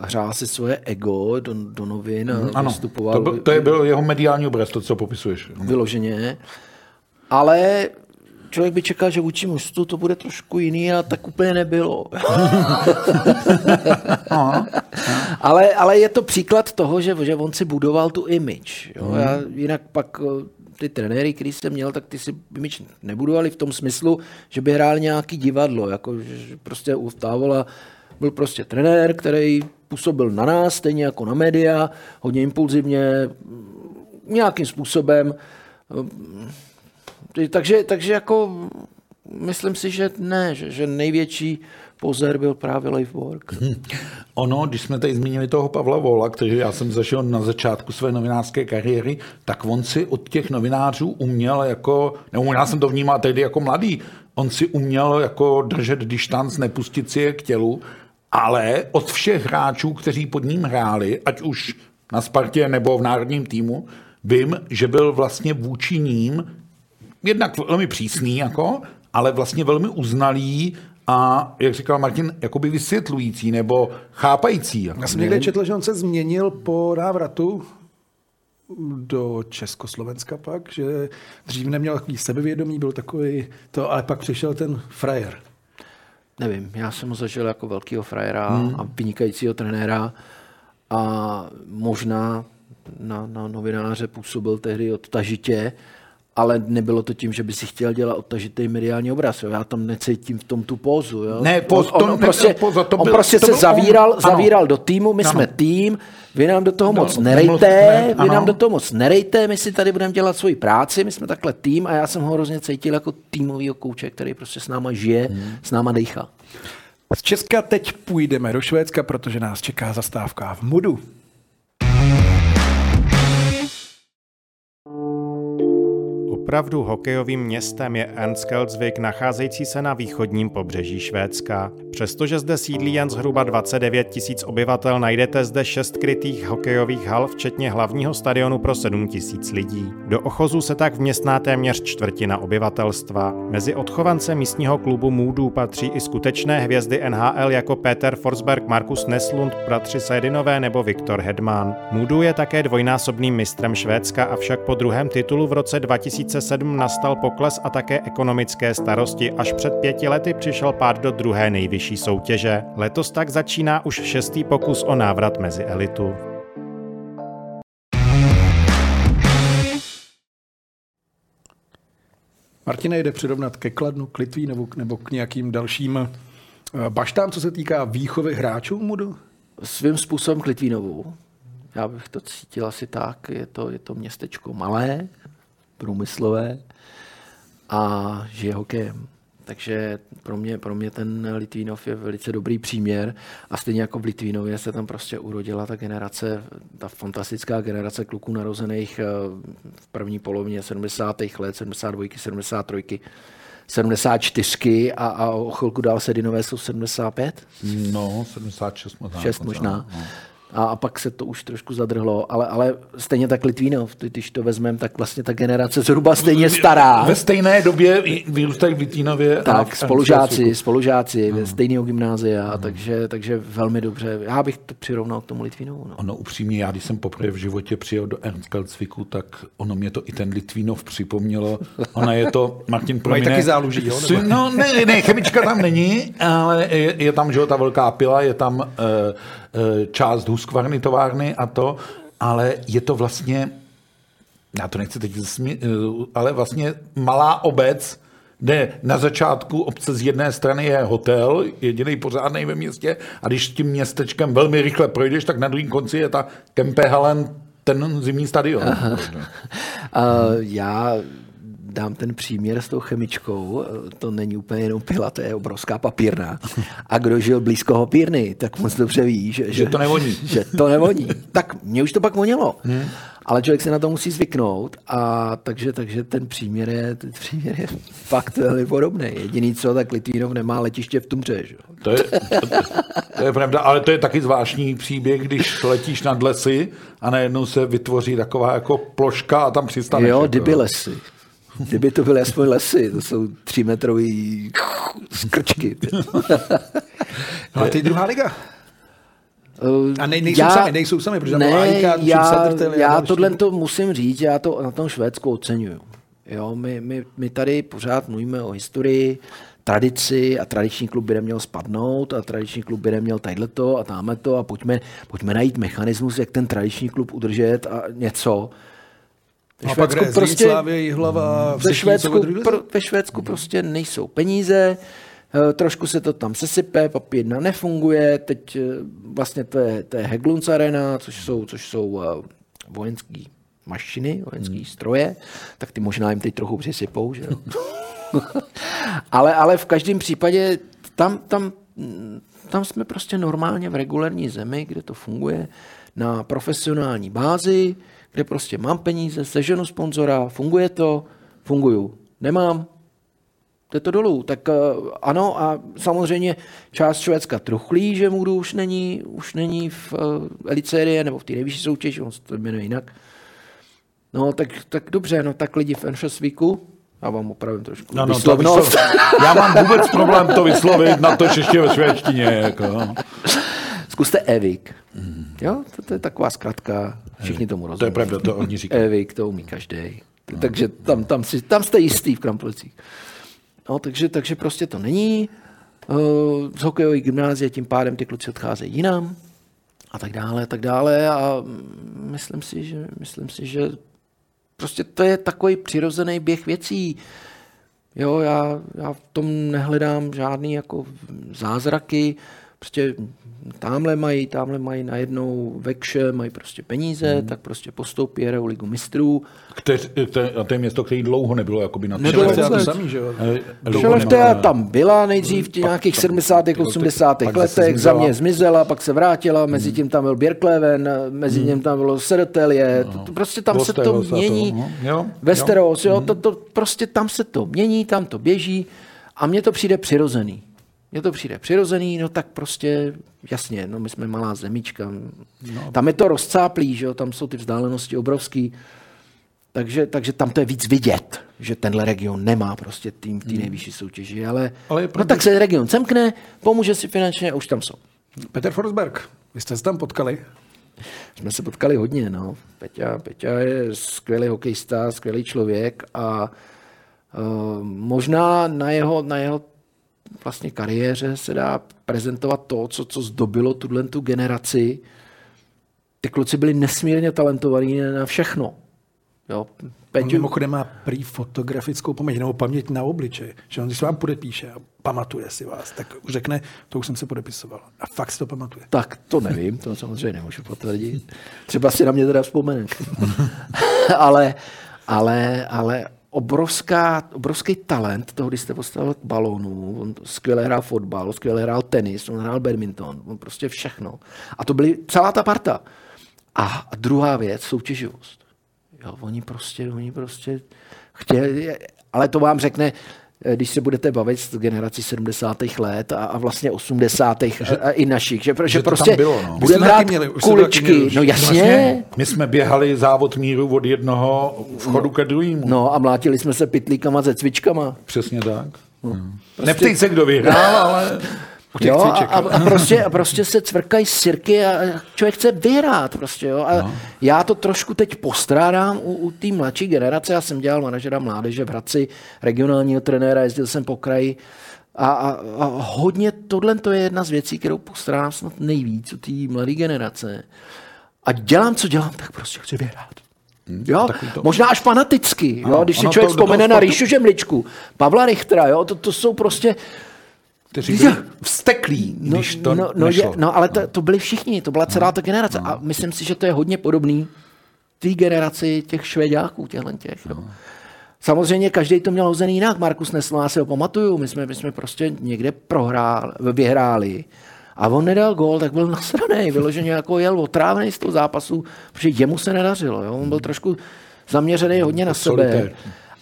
hrál si svoje ego do, do novin a Ano, vystupoval to, byl, to je byl jeho mediální obraz, to, co popisuješ. vyloženě. Ale člověk by čekal, že vůči mužstvu to bude trošku jiný a tak úplně nebylo. ale, ale je to příklad toho, že, že on si budoval tu image. Jo? Já, jinak pak o, ty trenéry, který jsem měl, tak ty si image nebudovali v tom smyslu, že by hrál nějaký divadlo. Jako, že že prostě u Távola byl prostě trenér, který působil na nás, stejně jako na média, hodně impulzivně, nějakým způsobem. Ty- Takže, takže jako myslím si, že ne, že, že největší pozer byl právě Leif Borg. Ono, když jsme tady zmínili toho Pavla Vola, který já jsem zažil na začátku své novinářské kariéry, tak on si od těch novinářů uměl jako, nebo já jsem to vnímal tehdy jako mladý, on si uměl jako držet distanc, nepustit si je k tělu, ale od všech hráčů, kteří pod ním hráli, ať už na Spartě nebo v národním týmu, vím, že byl vlastně vůči ním jednak velmi přísný, jako, ale vlastně velmi uznalý a, jak říkal Martin, jakoby vysvětlující nebo chápající. Jako. Já jsem někde četl, že on se změnil po návratu do Československa pak, že dřív neměl takový sebevědomí, byl takový to, ale pak přišel ten frajer. Nevím, já jsem ho zažil jako velkého frajera hmm. a vynikajícího trenéra a možná na, na novináře působil tehdy odtažitě, ale nebylo to tím, že by si chtěl dělat odtažitý mediální obraz. Jo. Já tam necítím v tom tu pózu. Jo. Ne, póz- on, on, nebyl prostě, póza, to on byl- prostě to se byl on. zavíral, Ano. zavíral do týmu, my Ano. jsme tým, vy nám do toho No, moc nerejte, ne, vy nám do toho moc nerejte, my si tady budeme dělat svoji práci, my jsme takhle tým a já jsem ho hrozně cítil jako týmovýho kouče, který prostě s náma žije, Hmm. s náma dejchá. Z Česka teď půjdeme do Švédska, protože nás čeká zastávka v Mudu. Opravdu hokejovým městem je Ernsköldsvik, nacházející se na východním pobřeží Švédska. Přestože zde sídlí jen zhruba 29 tisíc obyvatel, najdete zde šest krytých hokejových hal, včetně hlavního stadionu pro 7 tisíc lidí. Do ochozu se tak vměstná téměř čtvrtina obyvatelstva. Mezi odchovance místního klubu Moodu patří i skutečné hvězdy NHL jako Peter Forsberg, Markus Neslund, bratři Sedinové nebo Viktor Hedman. Moodu je také dvojnásobným mistrem Švédska, avšak po druhém titulu v roce 2007 nastal pokles a také ekonomické starosti. Až před pěti lety přišel pád do druhé nejvyšší soutěže. Letos tak začíná už šestý pokus o návrat mezi elitu. Martina jde přirovnat ke Kladnu, k Litvínovu nebo k nějakým dalším eh, baštám, co se týká výchovy hráčů Mudu? svým způsobem k Litvínovu. Já bych to cítil asi tak. Je to, je to městečko malé, průmyslové a žije hokejem. Takže pro mě, pro mě ten Litvínov je velice dobrý příměr a stejně jako v Litvínově se tam prostě urodila ta generace, ta fantastická generace kluků narozených eh, v první polovině 70. let, 72, 73, 74 a, a o chvilku dál Sedinové jsou 75. No, 76 možná. 6 dokonce, možná. no. A, a pak se to už trošku zadrhlo, ale, ale stejně tak Litvínov, ty- když to vezmeme, tak vlastně ta generace zhruba stejně stará. Ve stejné době vyrůstají v Litvínově. a Tak, v spolužáci, spolužáci no. stejného gymnázia, no. takže, takže velmi dobře. Já bych to přirovnal k tomu Litvínovu. No. Ono upřímně, já když jsem poprvé v životě přijel do Ernsköldsviku, tak ono mě to i ten Litvínov připomnělo. Ona je to, Martin Mají promine, taky záluží, jo, nebo? No ne, ne, chemička tam není, ale je, je tam, že jo, ta velká pila, je tam uh, část Husqvarny továrny a to, ale je to vlastně, já to nechci teď zasmě, uh, ale vlastně malá obec, kde na začátku obce z jedné strany je hotel, jediný pořádný ve městě, a když tím městečkem velmi rychle projdeš, tak na druhém konci je ta Kempehalen, ten zimní stadion. Uh, já dám ten příměr s tou chemičkou, to není úplně jenom pila, to je obrovská papírna. A kdo žil blízko hopírny, tak moc dobře ví, že, že to nevoní. Že to nevoní. Tak mě už to pak vonilo. Hmm. Ale člověk se na to musí zvyknout a takže, takže ten příměr je, ten příměr je fakt velmi podobný. Jediný co, tak Litvínov nemá letiště v Tumře. Že? To, je, to, to je pravda, ale to je taky zvláštní příběh, když letíš nad lesy a najednou se vytvoří taková jako ploška a tam přistaneš. Jo, jako, kdyby lesy. Kdyby to byly aspoň lesy, to jsou třímetrový skrčky. no a ty druhá liga? A ne, nejsou já, sami, nejsou sami, protože ne, Aika, já, já tohle to musím říct, já to na tom Švédsku oceňuju. Jo, my, my, my tady pořád mluvíme o historii, tradici a tradiční klub by neměl spadnout a tradiční klub by neměl tadyto a tamhle to a pojďme, pojďme najít mechanismus, jak ten tradiční klub udržet a něco. Ve Švédsku, a prostě, hlava ve, Švédsku, pro, ve Švédsku prostě nejsou peníze, Eh, trošku se to tam sesype, papírna nefunguje, teď eh, vlastně to je, to je Heglunds Arena, což jsou, což jsou eh, vojenské mašiny, vojenské hmm. stroje, tak ty možná jim teď trochu přisypou, že ale, ale v každém případě tam, tam, tam jsme prostě normálně v regulární zemi, kde to funguje na profesionální bázi, kde prostě mám peníze, seženu sponzora, funguje to, funguju. Nemám, jde to dolů. Tak eh, ano a samozřejmě část Švédska truchlí, že Můdu už není, už není v uh, Elicerie nebo v té nejvyšší soutěži, on se to jmenuje jinak. No tak, tak dobře, no tak lidi v Enšasvíku, já vám opravím trošku no, no, vyslovnost. Vyslov... Já mám vůbec problém to vyslovit, na to ještě ve švédštině. Jako. Zkuste Evik. Mm. Jo, to, to, je taková zkratka, všichni tomu rozumí. To je pravda, to oni říkají. Evik, to umí každý. No. Takže tam, tam, si, tam jste jistý v Kramplicích. No, takže, takže prostě to není. Uh, z hokejové gymnázie tím pádem ty kluci odcházejí jinam a tak dále, a tak dále a myslím si, že, myslím si, že prostě to je takový přirozený běh věcí. Jo, já, já v tom nehledám žádný jako zázraky, prostě tamhle mají, tamhle mají najednou vekše, mají prostě peníze, hmm. tak prostě postoupí, hrajou ligu mistrů. Kteř, a to je město, které dlouho nebylo jakoby na Nebylo to samý, že jo? Šelechtea tam byla nejdřív v nějakých 70. 80. letech, za mě zmizela, pak se vrátila, mezi tím tam byl Bjerkleven, mezi tím tam bylo Sertelie, no. prostě tam se to mění. No. Westeros, jo, to, to, prostě tam se to mění, tam to běží a mně to přijde přirozený mně to přijde přirozený, no tak prostě jasně, no my jsme malá zemička. No. Tam je to rozcáplý, že jo, tam jsou ty vzdálenosti obrovský. Takže, takže tam to je víc vidět, že tenhle region nemá prostě tým v té hmm. nejvyšší soutěži, ale, ale no tak se region semkne, pomůže si finančně a už tam jsou. Petr Forsberg, vy jste se tam potkali? Jsme se potkali hodně, no. Peťa, Peťa je skvělý hokejista, skvělý člověk a uh, možná na jeho, na jeho vlastně kariéře se dá prezentovat to, co, co zdobilo tuhle tu generaci. Ty kluci byli nesmírně talentovaní na všechno. Jo, Peťu... On mimochodem má prý fotografickou paměť nebo paměť na obličej. Že on, když se vám podepíše a pamatuje si vás, tak řekne, to už jsem se podepisoval. A fakt si to pamatuje. Tak to nevím, to samozřejmě nemůžu potvrdit. Třeba si na mě teda vzpomene. ale, ale, ale obrovská, obrovský talent toho, když jste postavil k balónu. On skvěle hrál fotbal, skvěle hrál tenis, on hrál badminton, on prostě všechno. A to byly celá ta parta. A druhá věc, soutěživost. Jo, oni prostě, oni prostě chtěli, ale to vám řekne, když se budete bavit s generací 70. let a, a vlastně 80. Že, a, i našich, že, že, že prostě bylo, no. budeme hrát měli, kuličky. Měli, no jasně. Vlastně, my jsme běhali závod míru od jednoho vchodu ke druhému. No a mlátili jsme se pitlíkama se cvičkama. Přesně tak. No. Prostě... Neptej se, kdo vyhrál, ale... Jo, a, a, prostě, a prostě se cvrkají sirky a člověk chce vyhrát. Prostě, jo. A no. já to trošku teď postrádám u, u té mladší generace. Já jsem dělal manažera mládeže v Hradci, regionálního trenéra, jezdil jsem po kraji. A, a, a hodně tohle to je jedna z věcí, kterou postrádám snad nejvíc u té mladé generace. A dělám, co dělám, tak prostě chci vyhrát. Jo, to- možná až fanaticky, jo, Ano, když si člověk to- vzpomene na sportu- Ríšu Žemličku, Pavla Richtera, jo, to, to jsou prostě, Kteří byli vsteklí, no, když to no, no, nešlo. je, no ale to, to byli všichni, to byla celá ta generace a myslím si, že to je hodně podobný té generaci těch švédáků, těchhle těch, jo. Samozřejmě každý to měl hozený jinak. Markus Nesl, já si ho pamatuju, my jsme, my jsme prostě někde prohráli, vyhráli a on nedal gól, tak byl nasraný, vyloženě jako jel otrávený z toho zápasu, protože jemu se nedařilo. Jo? On byl trošku zaměřený hodně na sebe. Solitér.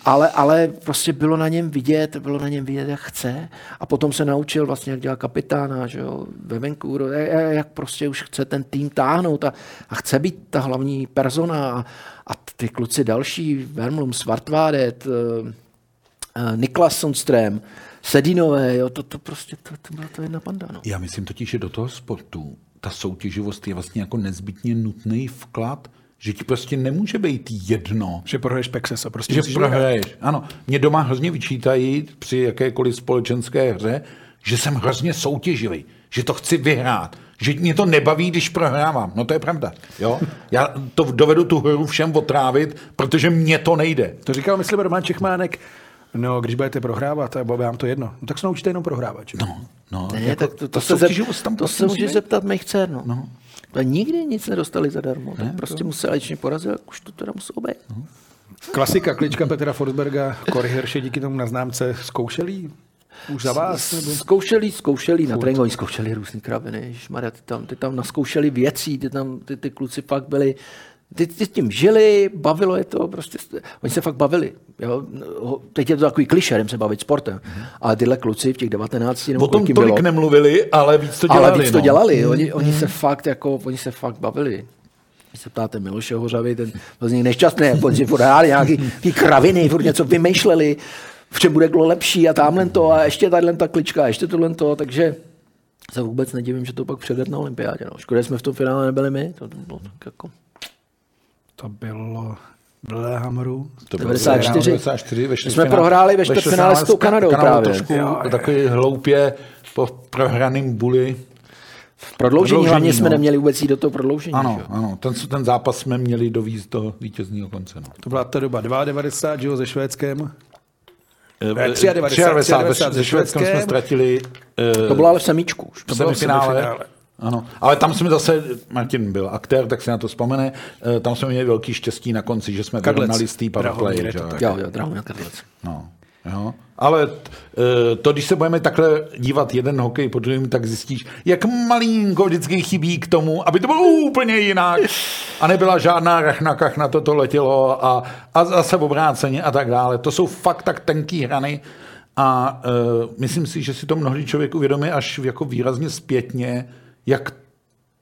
Ale, ale prostě bylo na něm vidět, bylo na něm vidět, jak chce. A potom se naučil vlastně, jak dělat kapitána, že jo, ve Vancouveru, jak- jak prostě už chce ten tým táhnout a, a chce být ta hlavní persona. A, a ty kluci další, Vermlum, Svartvádet, eh, eh, Niklas Sundström, Sedinové, jo, to, to prostě, to, to byla to jedna panda, no. Já myslím totiž, že do toho sportu ta soutěživost je vlastně jako nezbytně nutný vklad, že ti prostě nemůže být jedno, Že prohraješ Pexesa, prostě že prohraješ. Ano, mě doma hrozně vyčítají při jakékoliv společenské hře, že jsem hrozně soutěživý, že to chci vyhrát, že mě to nebaví, když prohrávám. No to je pravda. Jo? Já to dovedu tu hru všem otrávit, protože mně to nejde. To říkal, myslím, Roman Čechmánek, no, když budete prohrávat, a vám to jedno, no, tak se naučte jenom prohrávat. Že? No, no, Ne, jako, tak to, to, ta se, zep, tam to se může zeptat mých dcer, no. No. To nikdy nic nedostali zadarmo, tak prostě museli, když mě porazil, už to teda muselo být. Klasika, klička Petra Forsberga, Kory Hirše díky tomu na známce zkoušeli už za vás? Nebo? Zkoušeli, zkoušeli na tréninku, zkoušeli různý kraviny, ježišmarja, ty tam, ty tam naskoušeli věcí, ty tam, ty, ty kluci fakt byli, ty, ty s tím žili, bavilo je to, prostě, oni se fakt bavili. Jo? Teď je to takový kliše, jdem se bavit sportem, ale tyhle kluci v těch 19 nebo O tom tolik bylo, nemluvili, ale víc to dělali. ale víc to no. dělali, oni, oni se fakt jako, oni se fakt bavili. Když se ptáte Miloše Hořavy, ten byl z nich nešťastný, oni si furt hráli nějaký, nějaký kraviny, furt něco vymýšleli, v čem bude kdo lepší a tamhle to a ještě tadyhle ta klička a ještě tohle to, takže se vůbec nedivím, že to pak předet na olympiádě. No. Škoda, že jsme v tom finále nebyli my, to bylo tak jako... To bylo v Lillehammeru. To bylo 94. 94 ve My jsme prohráli ve čtvrtfinále s tou Ka- Kanadou právě. Trošku Jo, jo. takový hloupě po prohraným buli. V prodloužení, Prodloužení, hlavně jsme no. neměli vůbec jít do toho prodloužení. Ano, že ano. Ten, ten zápas jsme měli dovízt do vítězního konce. No. To byla ta doba 92, že jo, se Švédskem. Eh, 93, 93, se se Švédskem jsme Švédskem. ztratili eh, To bylo ale v semíčku. už. v bylo v semifinále. Ano, ale tam jsme zase, Martin byl aktér, tak si na to vzpomene, eh, tam jsme měli velký štěstí na konci, že jsme Kadlec. vyrovnali z té powerplay. Jo. Jo, Drahomír Kadlec. No, jo. Ale eh, to, když se budeme takhle dívat jeden hokej po druhém, tak zjistíš, jak malinko vždycky chybí k tomu, aby to bylo úplně jinak. A nebyla žádná rachna, na to to letělo a, a zase obráceně a tak dále. To jsou fakt tak tenký hrany a uh, myslím si, že si to mnohdy člověk uvědomí až jako výrazně zpětně, jak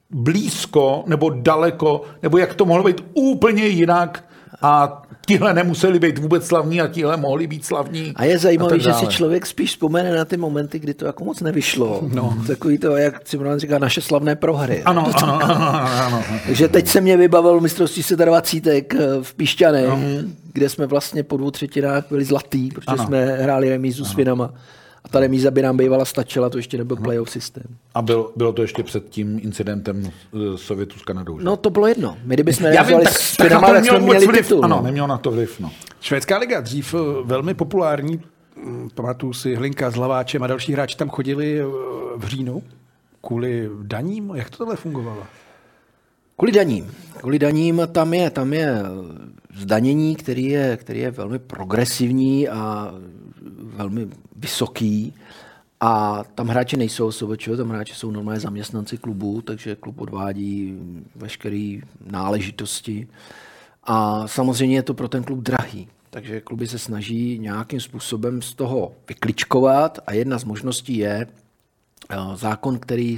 blízko nebo daleko, nebo jak to mohlo být úplně jinak a tihle nemuseli být vůbec slavní a tihle mohli být slavní. A je zajímavé, že si člověk spíš vzpomene na ty momenty, kdy to jako moc nevyšlo. No. Takový to, jak Cimrman říká, naše slavné prohry. Ano, ano, ano, ano, ano. Takže teď se mě vybavil mistrovství se 20 v Píšťanech, No. kde jsme vlastně po dvou třetinách byli zlatý, protože Ano. jsme hráli remízu s Finama. A ta remíza by nám bývala stačila, to ještě nebyl playoff systém. A bylo, bylo to ještě před tím incidentem eh, Sovětu s Kanadou. že? No to bylo jedno. My kdybychom tak, s na Finama, tak nemělo jsme měli vliv. titul. Ano, no. nemělo na to vliv. No. Švédská liga dřív eh, velmi populární, mm, pamatuju si Hlinka s Hlaváčem a další hráči tam chodili eh, v říjnu kvůli daním. Jak to tohle fungovalo? Kvůli daním. Kvůli daním tam je, tam je zdanění, který je, který je velmi progresivní a velmi vysoký. A tam hráči nejsou SVČ, tam hráči jsou normálně zaměstnanci klubu, takže klub odvádí veškeré náležitosti. A samozřejmě je to pro ten klub drahý. Takže kluby se snaží nějakým způsobem z toho vykličkovat a jedna z možností je eh, zákon, který,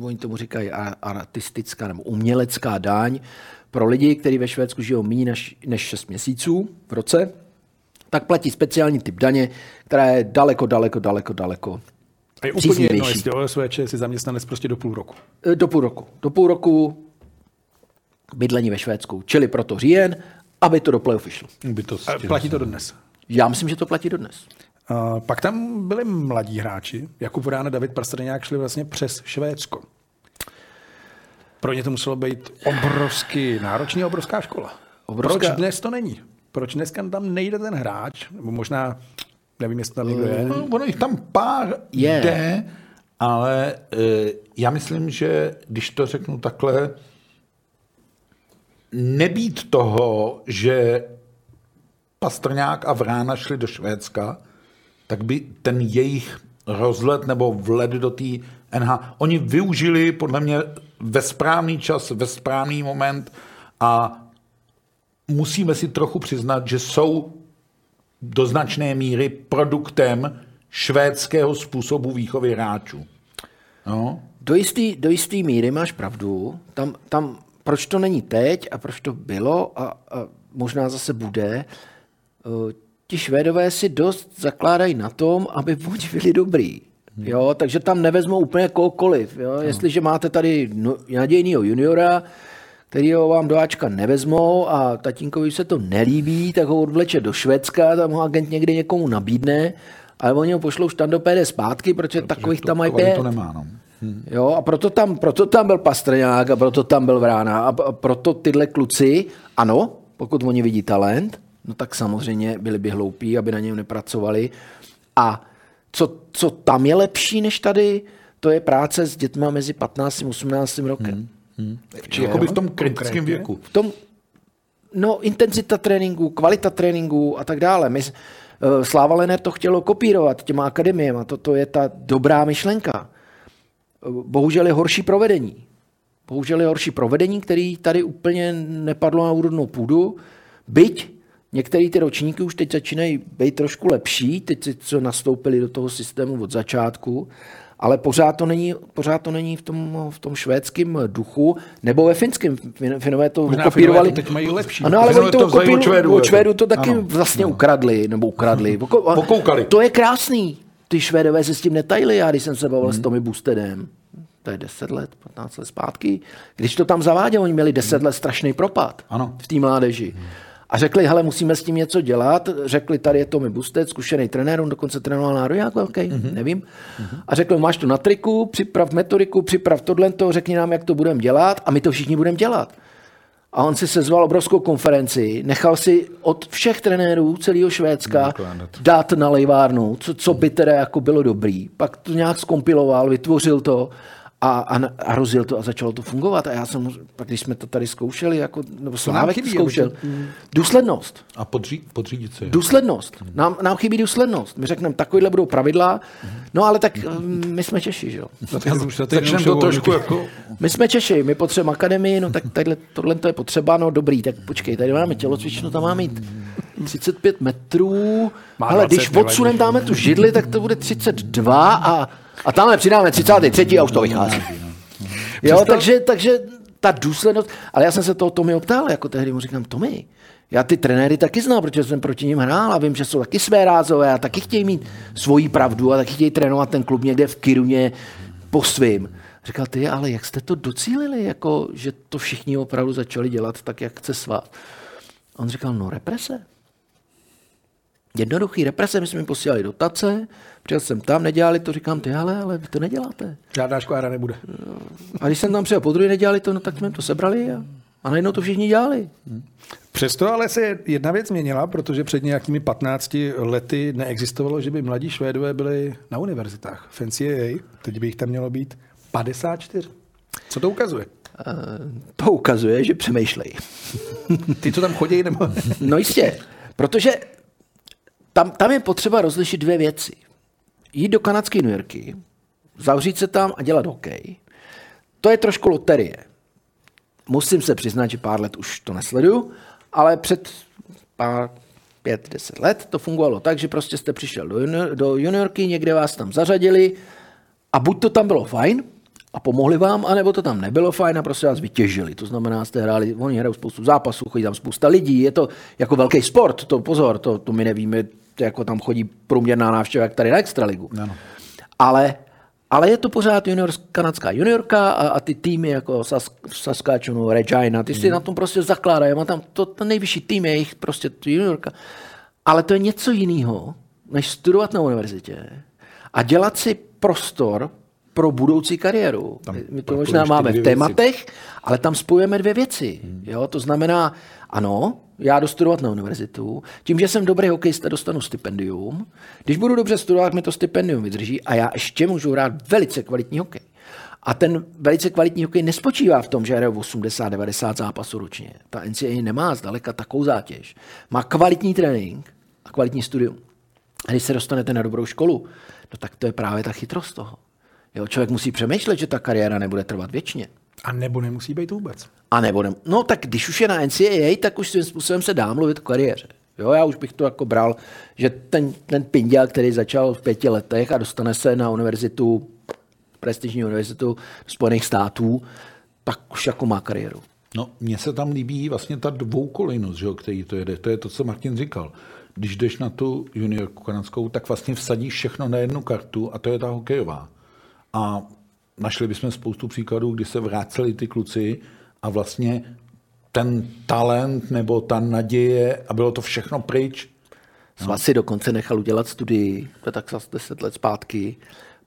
oni tomu říkají artistická nebo umělecká daň pro lidi, kteří ve Švédsku žijou méně než, než 6 měsíců v roce, tak platí speciální typ daně, která je daleko, daleko, daleko, daleko A je úplně jedno, jestli OSVČ si zaměstnanec prostě do půl roku. Eh, Do půl roku. Do půl roku bydlení ve Švédsku, čili proto říjen, aby to do playoff šlo. By to A platí to dodnes. Já myslím, že to platí dodnes. A pak tam byli mladí hráči, Jakub Vrán a David Pastrňák šli vlastně přes Švédsko. Pro ně to muselo být obrovsky náročný obrovská škola. obrovská... Proč dnes to není? Proč dneska tam nejde ten hráč? Nebo možná, nevím, jestli tam někdo je. No, ono jich tam pár je. jde, ale e, já myslím, že když to řeknu takhle, nebýt toho, že Pastrňák a Vrána šli do Švédska, tak by ten jejich rozlet nebo vled do té NH, oni využili podle mě ve správný čas, ve správný moment a musíme si trochu přiznat, že jsou do značné míry produktem švédského způsobu výchovy hráčů. No. Do jisté do jistý míry máš pravdu. Tam, tam, proč to není teď a proč to bylo a, a možná zase bude, eh, ti Švédové si dost zakládají na tom, aby oni byli dobrý. Jo, takže tam nevezmou úplně kohokoliv. Jo. Jestliže máte tady no, nadějného juniora, který ho vám do Ačka nevezmou a tatínkovi se to nelíbí, tak ho odvleče do Švédska, tam ho agent někdy někomu nabídne, ale oni ho pošlou štandopéde zpátky, protože, protože takových tam mají pět. To nemá, no. Hmm. Jo, a proto tam, proto tam byl Pastrňák a proto tam byl Vrána a proto tyhle kluci, ano, pokud oni vidí talent, no tak samozřejmě byli by hloupí, aby na něm nepracovali. A co, co tam je lepší než tady, to je práce s dětmi mezi 15 a 18 rokem. Hmm. Hmm. Či jakoby v tom kritickém věku. V tom, no, intenzita tréninku, kvalita tréninku a tak dále. My, uh, Sláva Lener to chtělo kopírovat těma akademiemi. To je ta dobrá myšlenka. Uh, bohužel je horší provedení. Bohužel je horší provedení, který tady úplně nepadlo na úrodnou půdu. Byť některé ty ročníky už teď začínají být trošku lepší, teď co nastoupili do toho systému od začátku, ale pořád to není, pořád to není v tom, v tom švédském duchu, nebo ve finském. Finové to Možná kopírovali. To teď mají lepší. Ano, ale oni to, to kopíru, od Švédu, od Švédu to taky ano. vlastně ano. ukradli, nebo ukradli. Pokoukali. To je krásný. Ty Švédové se s tím netajili, já když jsem se bavil hmm. s Tomi Bustedem, to je 10 let, 15 let zpátky, když to tam zaváděli, oni měli 10 hmm. let strašný propad ano. v té mládeži. Hmm. A řekli, hele, musíme s tím něco dělat. Řekli, tady je Tomi Bustet, zkušený trenér, on dokonce trénoval národák velký, mm-hmm. nevím. Mm-hmm. A řekl, máš to na triku, připrav metodiku, připrav tohle, řekni nám, jak to budeme dělat a my to všichni budeme dělat. A on si sezval obrovskou konferenci, nechal si od všech trenérů celého Švédska dát na lejvárnu, co, co by teda jako bylo dobrý. Pak to nějak skompiloval, vytvořil to a, a, a rozjel to a začalo to fungovat. A já jsem, pak když jsme to tady zkoušeli, jako, nebo Slávek chybí, zkoušel, důslednost. A podří, podřídit se. Důslednost. Nám, nám chybí důslednost. My řekneme, takovýhle budou pravidla, no ale tak mm, my jsme Češi, že jo. Začneme to trošku jako... My jsme Češi, my potřebujeme akademii, no tak tadyhle, tohle to je potřeba, no dobrý, tak počkej, tady máme tělocvičnu, tam máme mít 35 metrů, ale když odsunem dáme tu židli, tak to bude 32 a a tamhle přidáme 33. a už to vychází. Jo, takže, takže ta důslednost, ale já jsem se toho Tomi optal, jako tehdy mu říkám, Tomi, já ty trenéry taky znám, protože jsem proti ním hrál a vím, že jsou taky své rázové a taky chtějí mít svoji pravdu a taky chtějí trénovat ten klub někde v Kiruně po svým. Říkal, ty, ale jak jste to docílili, jako, že to všichni opravdu začali dělat tak, jak chce svát? On říkal, no represe. Jednoduchý represe, my jsme jim posílali dotace, přijel jsem tam, nedělali to, říkám, ty ale, ale vy to neděláte. Žádná škvára nebude. A když jsem tam přijel po druhé, nedělali to, no tak jsme to sebrali a, a najednou to všichni dělali. Přesto ale se jedna věc změnila, protože před nějakými 15 lety neexistovalo, že by mladí Švédové byli na univerzitách. V NCAA, teď by jich tam mělo být 54. Co to ukazuje? Uh, to ukazuje, že přemýšlej. Ty, co tam chodí, nebo? no jistě, protože tam, tam je potřeba rozlišit dvě věci. Jít do kanadské New Yorky, zavřít se tam a dělat hokej, to je trošku loterie. Musím se přiznat, že pár let už to nesleduju, ale před pár, pět, deset let to fungovalo tak, že prostě jste přišel do, junior, do juniorky, někde vás tam zařadili a buď to tam bylo fajn, a pomohli vám, anebo to tam nebylo fajn a prostě vás vytěžili. To znamená, jste hráli, oni hrajou spoustu zápasů, chodí tam spousta lidí, je to jako velký sport, to pozor, to, to my nevíme, jako tam chodí průměrná návštěva, jak tady na Extraligu. Ano. Ale, ale je to pořád junior, kanadská juniorka a, a ty týmy jako Sas, Saskatchewanu, Regina, ty si mm. na tom prostě zakládají. Má tam to, ten nejvyšší tým je jich prostě juniorka. Ale to je něco jiného, než studovat na univerzitě a dělat si prostor pro budoucí kariéru. Tam My to možná máme v věci. tématech, ale tam spojujeme dvě věci. Jo? To znamená, ano, já jdu studovat na univerzitu, tím, že jsem dobrý hokejista, dostanu stipendium. Když budu dobře studovat, mi to stipendium vydrží a já ještě můžu hrát velice kvalitní hokej. A ten velice kvalitní hokej nespočívá v tom, že hraje 80-90 zápasů ročně. Ta NCAA nemá zdaleka takovou zátěž. Má kvalitní trénink a kvalitní studium. A když se dostanete na dobrou školu, no tak to je právě ta chytrost toho. Jo, člověk musí přemýšlet, že ta kariéra nebude trvat věčně. A nebo nemusí být vůbec. A nebo ne, no tak když už je na NCAA, tak už svým způsobem se dá mluvit o kariéře. Jo, já už bych to jako bral, že ten, ten pinděl, který začal v pěti letech a dostane se na univerzitu, prestižní univerzitu Spojených států, tak už jako má kariéru. No, mně se tam líbí vlastně ta dvoukolejnost, že jo, který to jede. To je to, co Martin říkal. Když jdeš na tu juniorku kanadskou, tak vlastně vsadíš všechno na jednu kartu a to je ta hokejová. A našli bychom spoustu příkladů, kdy se vrátili ty kluci a vlastně ten talent nebo ta naděje a bylo to všechno pryč. Svaz si dokonce nechal udělat studii, to je tak zase 10 let zpátky.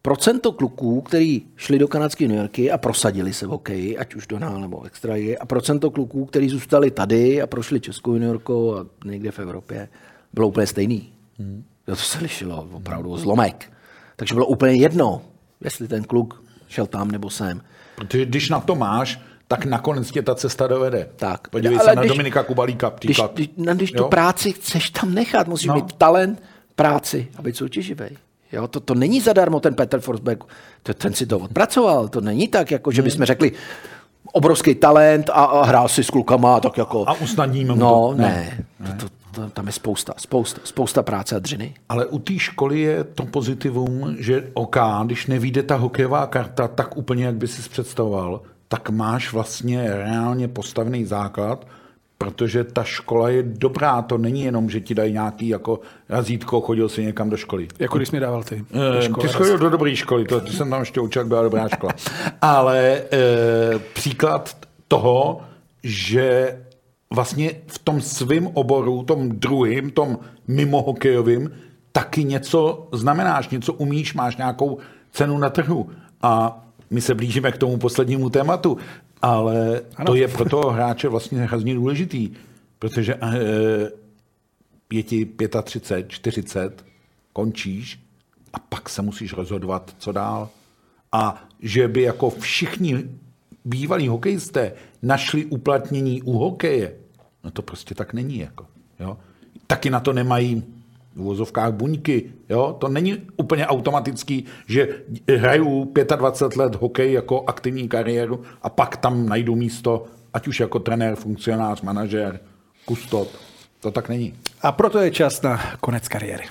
Procento kluků, kteří šli do kanadské juniorky a prosadili se v hokeji, ať už do nál nebo extra a procento kluků, kteří zůstali tady a prošli českou juniorkou a někde v Evropě, bylo úplně stejný. Hmm. To se lišilo opravdu o zlomek. Takže bylo úplně jedno, jestli ten kluk šel tam nebo sem. Protože když na to máš, tak nakonec tě ta cesta dovede. Tak. Podívej Ale se na když- Dominika Kubalíka, Když, když, na, když tu Jo? práci chceš tam nechat, musíš No. mít talent, práci a být soutěživý. Jo, to, to není zadarmo ten Petr Forsberg, to, ten si to odpracoval, to není tak, jako že bychom řekli, obrovský talent a, a hrál si s klukama, tak jako... A usnadníme mu No, to. ne, ne. To, to, to, tam je spousta, spousta, spousta práce a dřiny. Ale u té školy je to pozitivum, že OK, když nevíde ta hokejová karta tak úplně, jak by si představoval, tak máš vlastně reálně postavený základ, protože ta škola je dobrá, to není jenom, že ti dají nějaký jako razítko, chodil si někam do školy. Jako když jsi mi dával ty. do školy. Ty jsi chodil do dobré školy, to, ty jsem tam ještě učil, byla dobrá škola. Ale e, příklad toho, že vlastně v tom svém oboru, tom druhým, tom mimo hokejovým, taky něco znamenáš, něco umíš, máš nějakou cenu na trhu. A my se blížíme k tomu poslednímu tématu, ale ano. to je pro toho hráče vlastně hrozně důležitý, protože e, je ti 35, 40, končíš a pak se musíš rozhodovat, co dál. A že by jako všichni bývalí hokejisté našli uplatnění u hokeje, no to prostě tak není. Jako, jo? Taky na to nemají v uvozovkách buňky. Jo? To není úplně automatický, že hraju 25 let hokej jako aktivní kariéru a pak tam najdu místo, ať už jako trenér, funkcionář, manažer, kustot. To tak není. A proto je čas na konec kariéry.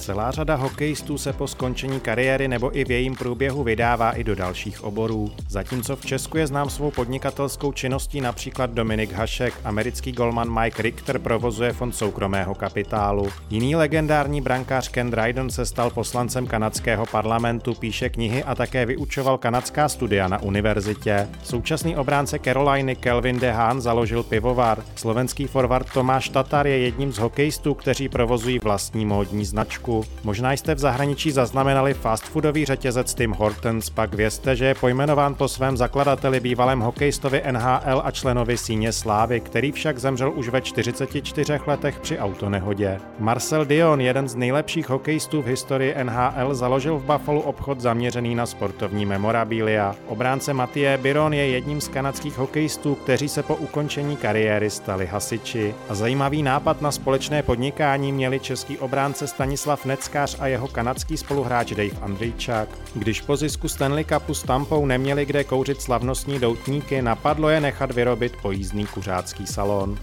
Celá řada hokejistů se po skončení kariéry nebo i v jejím průběhu vydává i do dalších oborů. Zatímco v Česku je znám svou podnikatelskou činností například Dominik Hašek, americký golman Mike Richter provozuje fond soukromého kapitálu. Jiný legendární brankář Ken Dryden se stal poslancem kanadského parlamentu, píše knihy a také vyučoval kanadská studia na univerzitě. Současný obránce Caroliny Kelvin De Haan založil pivovar. Slovenský forward Tomáš Tatar je jedním z hokejistů, kteří provozují vlastní módní značku. Možná jste v zahraničí zaznamenali fast foodový řetězec Tim Hortons, pak vězte, že je pojmenován po svém zakladateli bývalém hokejistovi NHL a členovi síně Slávy, který však zemřel už ve 44 letech při autonehodě. Marcel Dion, jeden z nejlepších hokejistů v historii NHL, založil v Buffalo obchod zaměřený na sportovní memorabilia. Obránce Matie Biron je jedním z kanadských hokejistů, kteří se po ukončení kariéry stali hasiči. A zajímavý nápad na společné podnikání měli český obránce Stanislav Neckář a jeho kanadský spoluhráč Dave Andrejčák. Když po zisku Stanley Cupu s Tampou neměli kde kouřit slavnostní doutníky, napadlo je nechat vyrobit pojízdný kuřácký salon.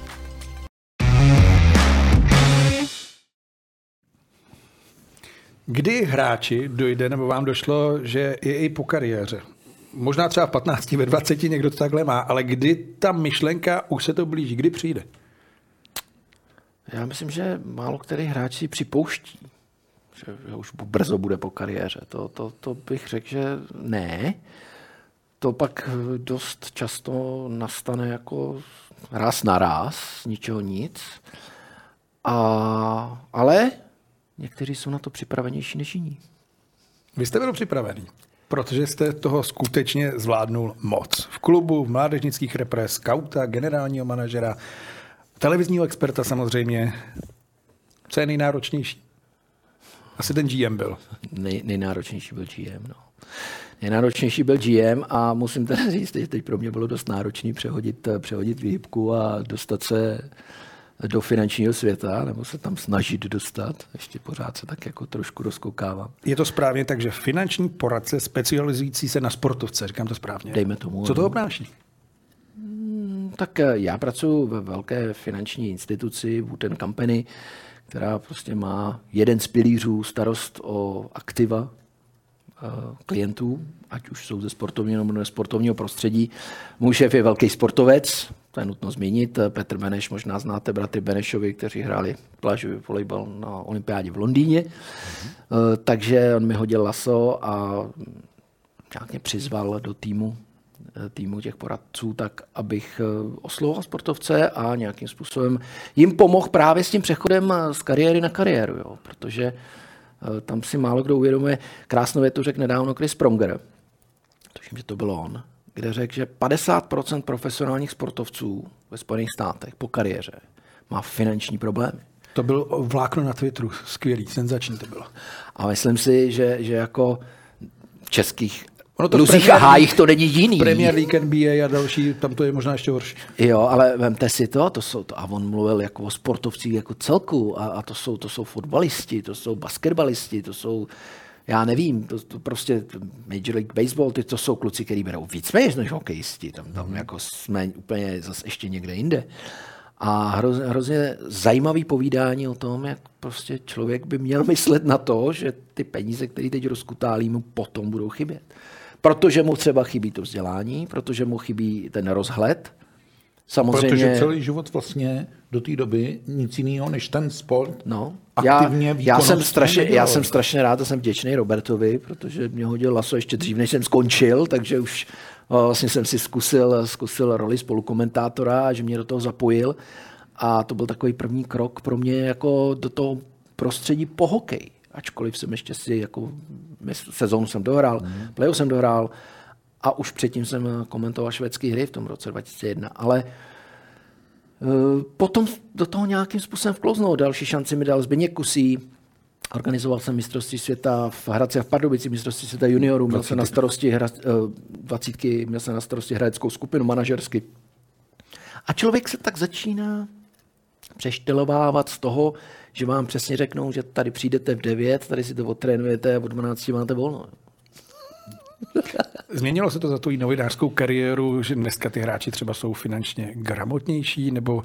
Kdy hráči dojde, nebo vám došlo, že je i po kariéře? Možná třeba v 15, ve 20 někdo to takhle má, ale kdy ta myšlenka už se to blíží, kdy přijde? Já myslím, že málo který hráč si připouští, že, že už brzo bude po kariéře. To, to, to bych řekl, že ne. To pak dost často nastane jako raz na raz, ničeho nic. A, ale někteří jsou na to připravenější než jiní. Vy jste byl připravený, protože jste toho skutečně zvládnul moc. V klubu, v mládežnických repres, skauta, generálního manažera, televizního experta samozřejmě. Co je nejnáročnější? Asi ten GM byl. Nej, nejnáročnější byl GM, no. Nejnáročnější byl GM a musím teda říct, že teď pro mě bylo dost náročné přehodit, přehodit výhybku a dostat se do finančního světa, nebo se tam snažit dostat. Ještě pořád se tak jako trošku rozkoukávám. Je to správně tak, že finanční poradce specializující se na sportovce, říkám to správně. Dejme tomu. Co to obnáší? Tak eh, já pracuji ve velké finanční instituci Wooten Company, která prostě má jeden z pilířů starost o aktiva eh, klientů, ať už jsou ze sportovního nebo nesportovního prostředí. Můj šéf je velký sportovec, to je nutno zmínit. Petr Beneš, možná znáte bratry Benešovi, kteří hráli plážový volejbal na olympiádě v Londýně. Mm-hmm. Takže on mi hodil laso a nějak mě přizval do týmu týmu těch poradců, tak abych eh, oslovoval sportovce a nějakým způsobem jim pomohl právě s tím přechodem z kariéry na kariéru, jo, protože eh, tam si málo kdo uvědomuje, krásnou větu řekl nedávno Chris Pronger, tuším, že to bylo on, kde řekl, že 50% profesionálních sportovců ve Spojených státech po kariéře má finanční problémy. To byl vlákno na Twitteru, skvělý, senzační to bylo. A myslím si, že, že jako českých Ono to Luzích a hájích to není jiný. Premier League, NBA a další, tam to je možná ještě horší. Jo, ale vemte si to, to jsou to, a on mluvil jako o sportovcích jako celku, a, a to, jsou, to jsou fotbalisti, to jsou basketbalisti, to jsou, já nevím, to, to prostě Major League Baseball, ty to jsou kluci, kteří berou víc peněz než hokejisti, tam, tam jako jsme úplně zase ještě někde jinde. A hrozně, hrozně zajímavý povídání o tom, jak prostě člověk by měl myslet na to, že ty peníze, které teď rozkutálí, mu potom budou chybět protože mu třeba chybí to vzdělání, protože mu chybí ten rozhled. Samozřejmě... Protože celý život vlastně do té doby nic jiného než ten sport no, aktivně já, já jsem strašně, Já jsem strašně rád a jsem vděčný Robertovi, protože mě hodil laso ještě dřív, než jsem skončil, takže už vlastně jsem si zkusil, zkusil roli spolukomentátora a že mě do toho zapojil. A to byl takový první krok pro mě jako do toho prostředí po hokeji ačkoliv jsem ještě si jako sezónu jsem dohrál, mm. play jsem dohrál a už předtím jsem komentoval švédské hry v tom roce 2001, ale uh, potom do toho nějakým způsobem vklouznout. Další šanci mi dal Zbigněk Kusí, Organizoval jsem mistrovství světa v Hradci a v Pardubici, mistrovství světa juniorů, měl jsem na starosti hra, uh, dvacítky, měl jsem na starosti hradeckou skupinu manažersky. A člověk se tak začíná přeštelovávat z toho, že vám přesně řeknou, že tady přijdete v 9, tady si to odtrénujete a od 12 máte volno. Změnilo se to za tu novinářskou kariéru, že dneska ty hráči třeba jsou finančně gramotnější, nebo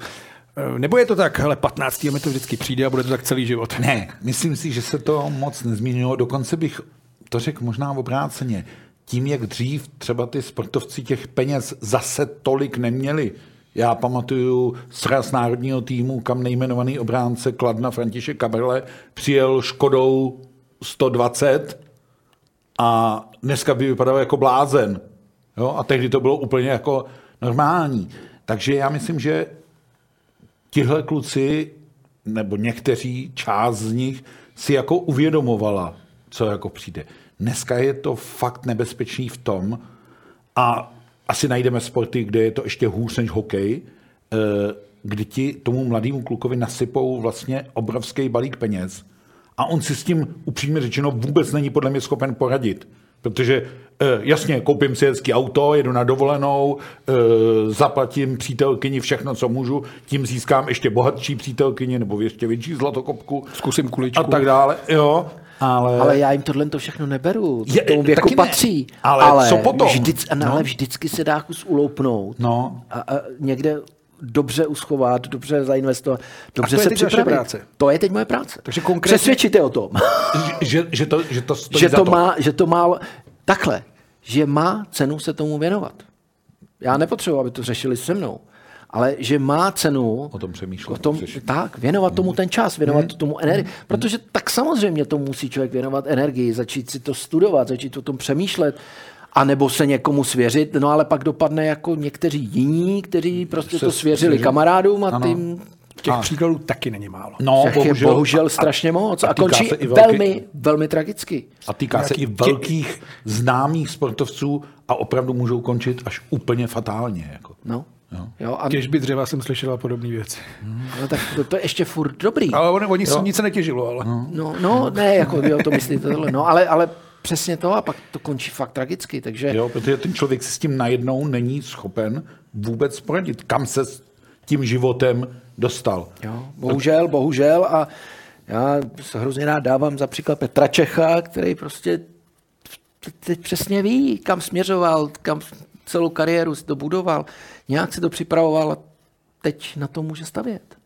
eh, nebo je to tak, hele, 15 mi to vždycky přijde a bude to tak celý život? Ne, myslím si, že se to moc nezměnilo. Dokonce bych to řekl možná obráceně. Tím, jak dřív třeba ty sportovci těch peněz zase tolik neměli, já pamatuju sraz národního týmu, kam nejmenovaný obránce Kladna František Kabrle přijel Škodou 120 a dneska by vypadal jako blázen. Jo? A tehdy to bylo úplně jako normální. Takže já myslím, že tihle kluci, nebo někteří, část z nich, si jako uvědomovala, co jako přijde. Dneska je to fakt nebezpečný v tom, a asi najdeme sporty, kde je to ještě hůř než hokej, eh, kdy ti tomu mladému klukovi nasypou vlastně obrovský balík peněz a on si s tím upřímně řečeno vůbec není podle mě schopen poradit. Protože eh, jasně, koupím si hezký auto, jedu na dovolenou, eh, zaplatím přítelkyni všechno, co můžu, tím získám ještě bohatší přítelkyni nebo ještě větší zlatokopku. Zkusím kuličku. A tak dále. Jo, ale... ale já jim tohle to všechno neberu. To je, tomu věku patří. Ale, ale, co potom? Vždyc, no. ale vždycky se dá kus uloupnout. No. A, a někde dobře uschovat, dobře zainvestovat, dobře se připravit. Práce. To je teď moje práce. Takže konkrétně... Přesvědčíte o tom. že, že, to, že to stojí že to, to, má, že to má takhle, že má cenu se tomu věnovat. Já nepotřebuji, aby to řešili se mnou ale že má cenu o tom přemýšlet. O tom, tak, věnovat tomu ten čas, věnovat hmm. tomu energii. Hmm. Protože tak samozřejmě to musí člověk věnovat energii, začít si to studovat, začít o tom přemýšlet, a nebo se někomu svěřit, no ale pak dopadne jako někteří jiní, kteří prostě se to svěřili svěřit. kamarádům a tím Těch A- příkladů taky není málo. No, Těch je bohužel strašně moc. A, týká končí velký- velmi, velmi tragicky. A týká se i velkých známých sportovců a opravdu můžou končit až úplně fatálně. Jako. No. Jo. Jo, a, Těžby dřeva jsem slyšela podobné věci. no, tak to, to, je ještě furt dobrý. Ale oni, oni se nic se netěžilo, ale... No, no ne, jako jo, to myslíte tohle. No, ale, ale přesně to a pak to končí fakt tragicky. Takže Jo, protože ten člověk si s tím najednou není schopen vůbec poradit, kam se s tím životem dostal. Jo, bohužel, bohužel a já se hrozně rád dávám za příklad Petra Čecha, který prostě teď přesně ví, kam směřoval, kam celou kariéru si to budoval, nějak si to připravoval a teď na to může stavět.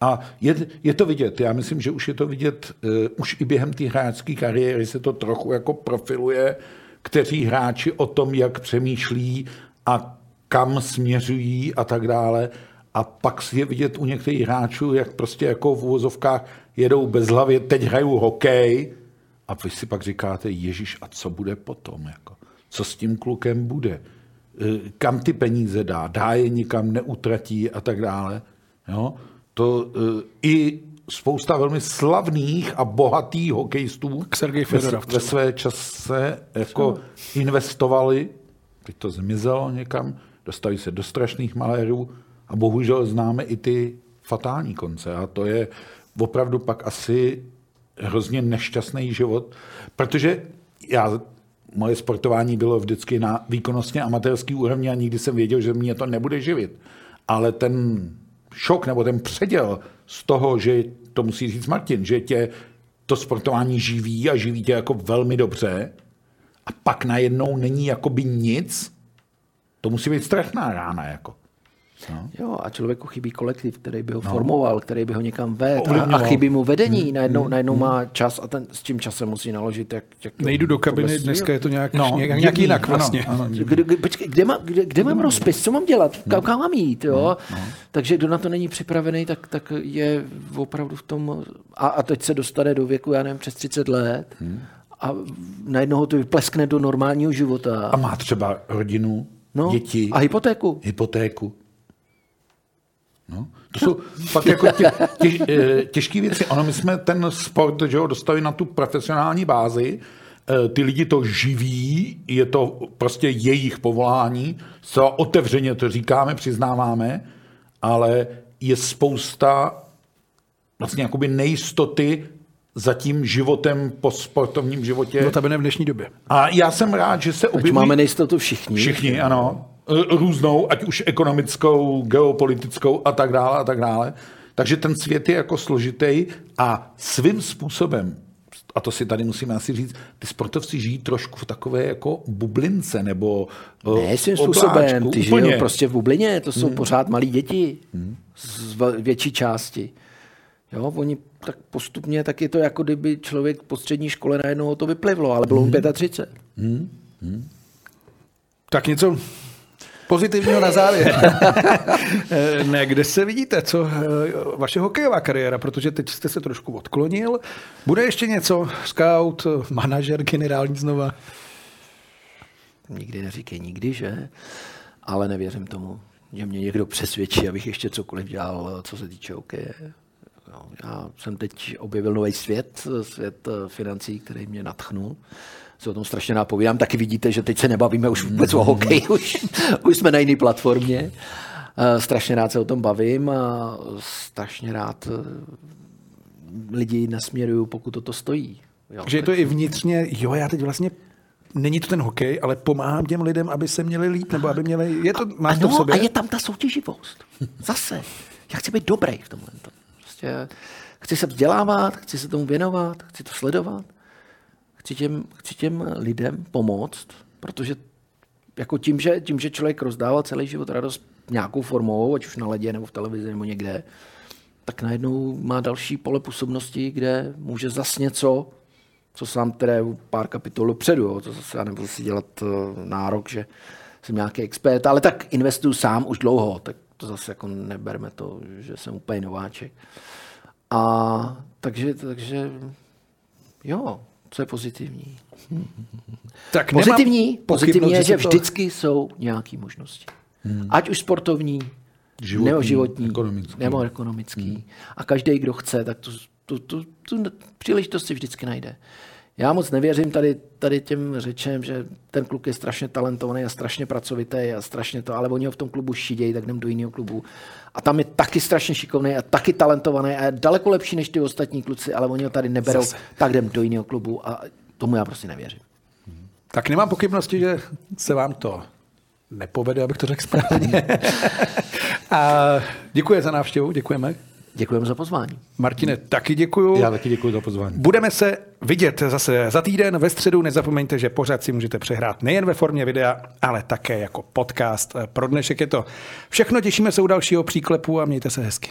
A je, je to vidět, já myslím, že už je to vidět, uh, už i během té hráčské kariéry se to trochu jako profiluje, kteří hráči o tom, jak přemýšlí a kam směřují a tak dále. A pak je vidět u některých hráčů, jak prostě jako v uvozovkách jedou bez hlavy, teď hrajou hokej a vy si pak říkáte, Ježíš, a co bude potom? Jako? Co s tím klukem bude? Eh, Kam ty peníze dá? Dá je nikam, neutratí a tak dále. Jo? To uh, i spousta velmi slavných a bohatých hokejistů ve, ve své čase jako investovali, teď to zmizelo někam, dostali se do strašných malérů a bohužel známe i ty fatální konce. A to je opravdu pak asi hrozně nešťastný život, protože já, moje sportování bylo vždycky na výkonnostně amatérský úrovni a nikdy jsem věděl, že mě to nebude živit. Ale ten šok nebo ten předěl z toho, že to musí říct Martin, že tě to sportování živí a živí tě jako velmi dobře a pak najednou není jakoby nic, to musí být strašná rána. Jako. Jo, a člověku chybí kolektiv, který by ho no. formoval, který by ho někam vedl a, a chybí mu vedení. Najednou, najednou má čas a ten s tím časem musí naložit. Jak, jak Nejdu do kabiny, dneska je to nějak, No, nějak, nějak jinak ano, vlastně. ano, Kde, kde, počkej, kde, má, kde, kde mám rozpis? Co mám dělat? Kam, kam mám jít? Jo? Takže kdo na to není připravený, tak, tak je opravdu v tom... A, a teď se dostane do věku, já nevím, přes 30 let a najednou ho to vypleskne do normálního života. A má třeba rodinu, no, děti, a hypotéku. hypotéku. No, to jsou fakt jako tě, tě, eh, těžké věci. Ono, my jsme ten sport že jo, dostali na tu profesionální bázi, Eh, ty lidi to živí, je to prostě jejich povolání, zcela otevřeně to říkáme, přiznáváme, ale je spousta vlastně jakoby nejistoty za tím životem po sportovním životě. Notabene v dnešní době. A já jsem rád, že se objevují... máme nejistotu všichni. Všichni, ano. E, Různou, ať už ekonomickou, geopolitickou a tak dále a tak dále. Takže ten svět je jako složitý a svým způsobem, a to si tady musíme asi říct, ty sportovci žijí trošku v takové jako bublince nebo e, Ne, svým způsobem. Ty žijou prostě v bublině, to jsou hmm. pořád malí děti z vel- větší části. Jo, oni tak postupně, tak je to jako kdyby člověk po střední škole najednou to vyplivlo, ale bylo mu 35. Tak něco pozitivního na závěr. Eh, ne, kde se vidíte, co eh, vaše hokejová kariéra, protože teď jste se trošku odklonil. Bude ještě něco? Scout, manažer, generální znova? Nikdy neříkej nikdy, že? Ale nevěřím tomu, že mě někdo přesvědčí, abych ještě cokoliv dělal, co se týče hokeje. Jo, Já jsem teď objevil nový svět, svět eh, financí, který mě natchnul. Se o tom strašně nápovídám. Taky vidíte, že teď se nebavíme už vůbec o hokeji, už, už jsme na jiné platformě. Eh, Strašně rád se o tom bavím a strašně rád eh, lidi nasměruju, pokud toto stojí. Jo, Takže je to i vnitřně, jo, já teď vlastně Není to ten hokej, ale pomáhám těm lidem, aby se měli líp, nebo aby měli... Je to, máš to v ano, sobě? a je tam ta soutěživost. Zase. Já chci být dobrý v tomhle. Prostě chci se vzdělávat, chci se tomu věnovat, chci to sledovat. Chci těm, chci těm lidem pomoct, protože jako tím, že, tím, že člověk rozdával celý život radost nějakou formou, ať už na ledě nebo v televizi nebo někde, tak najednou má další pole působnosti, kde může zas něco, co sám tedy pár kapitol dopředu, jo, to zase já nebudu si dělat uh, nárok, že jsem nějaký expert, ale tak investuju sám už dlouho, tak to zase jako neberme to, že jsem úplně nováček. A takže, takže jo, co je pozitivní? tak Pozitivní, pozitivní je, že se to- vždycky jsou nějaké možnosti. Hmm. Ať už sportovní, Životní, nebo životní, ekonomický. nebo ekonomický. Hmm. A každý, kdo chce, tak tu, tu, tu, tu příležitost si vždycky najde. Já moc nevěřím tady, tady těm řečem, že ten kluk je strašně talentovaný a strašně pracovitý a strašně to, ale oni ho v tom klubu šidějí, tak jdem do jiného klubu. A tam je taky strašně šikovný a taky talentovaný a je daleko lepší než ty ostatní kluci, ale oni ho tady neberou, Zase. tak jdem do jiného klubu a tomu já prostě nevěřím. Tak nemám pochybnosti, že se vám to nepovede, abych to řekl správně. a děkuji za návštěvu, děkujeme. Děkujeme za pozvání. Martine, taky děkuji. Já taky děkuji za pozvání. Budeme se vidět zase za týden ve středu. Nezapomeňte, že pořád si můžete přehrát nejen ve formě videa, ale také jako podcast. Pro dnešek je to všechno. Těšíme se u dalšího příklepu a mějte se hezky.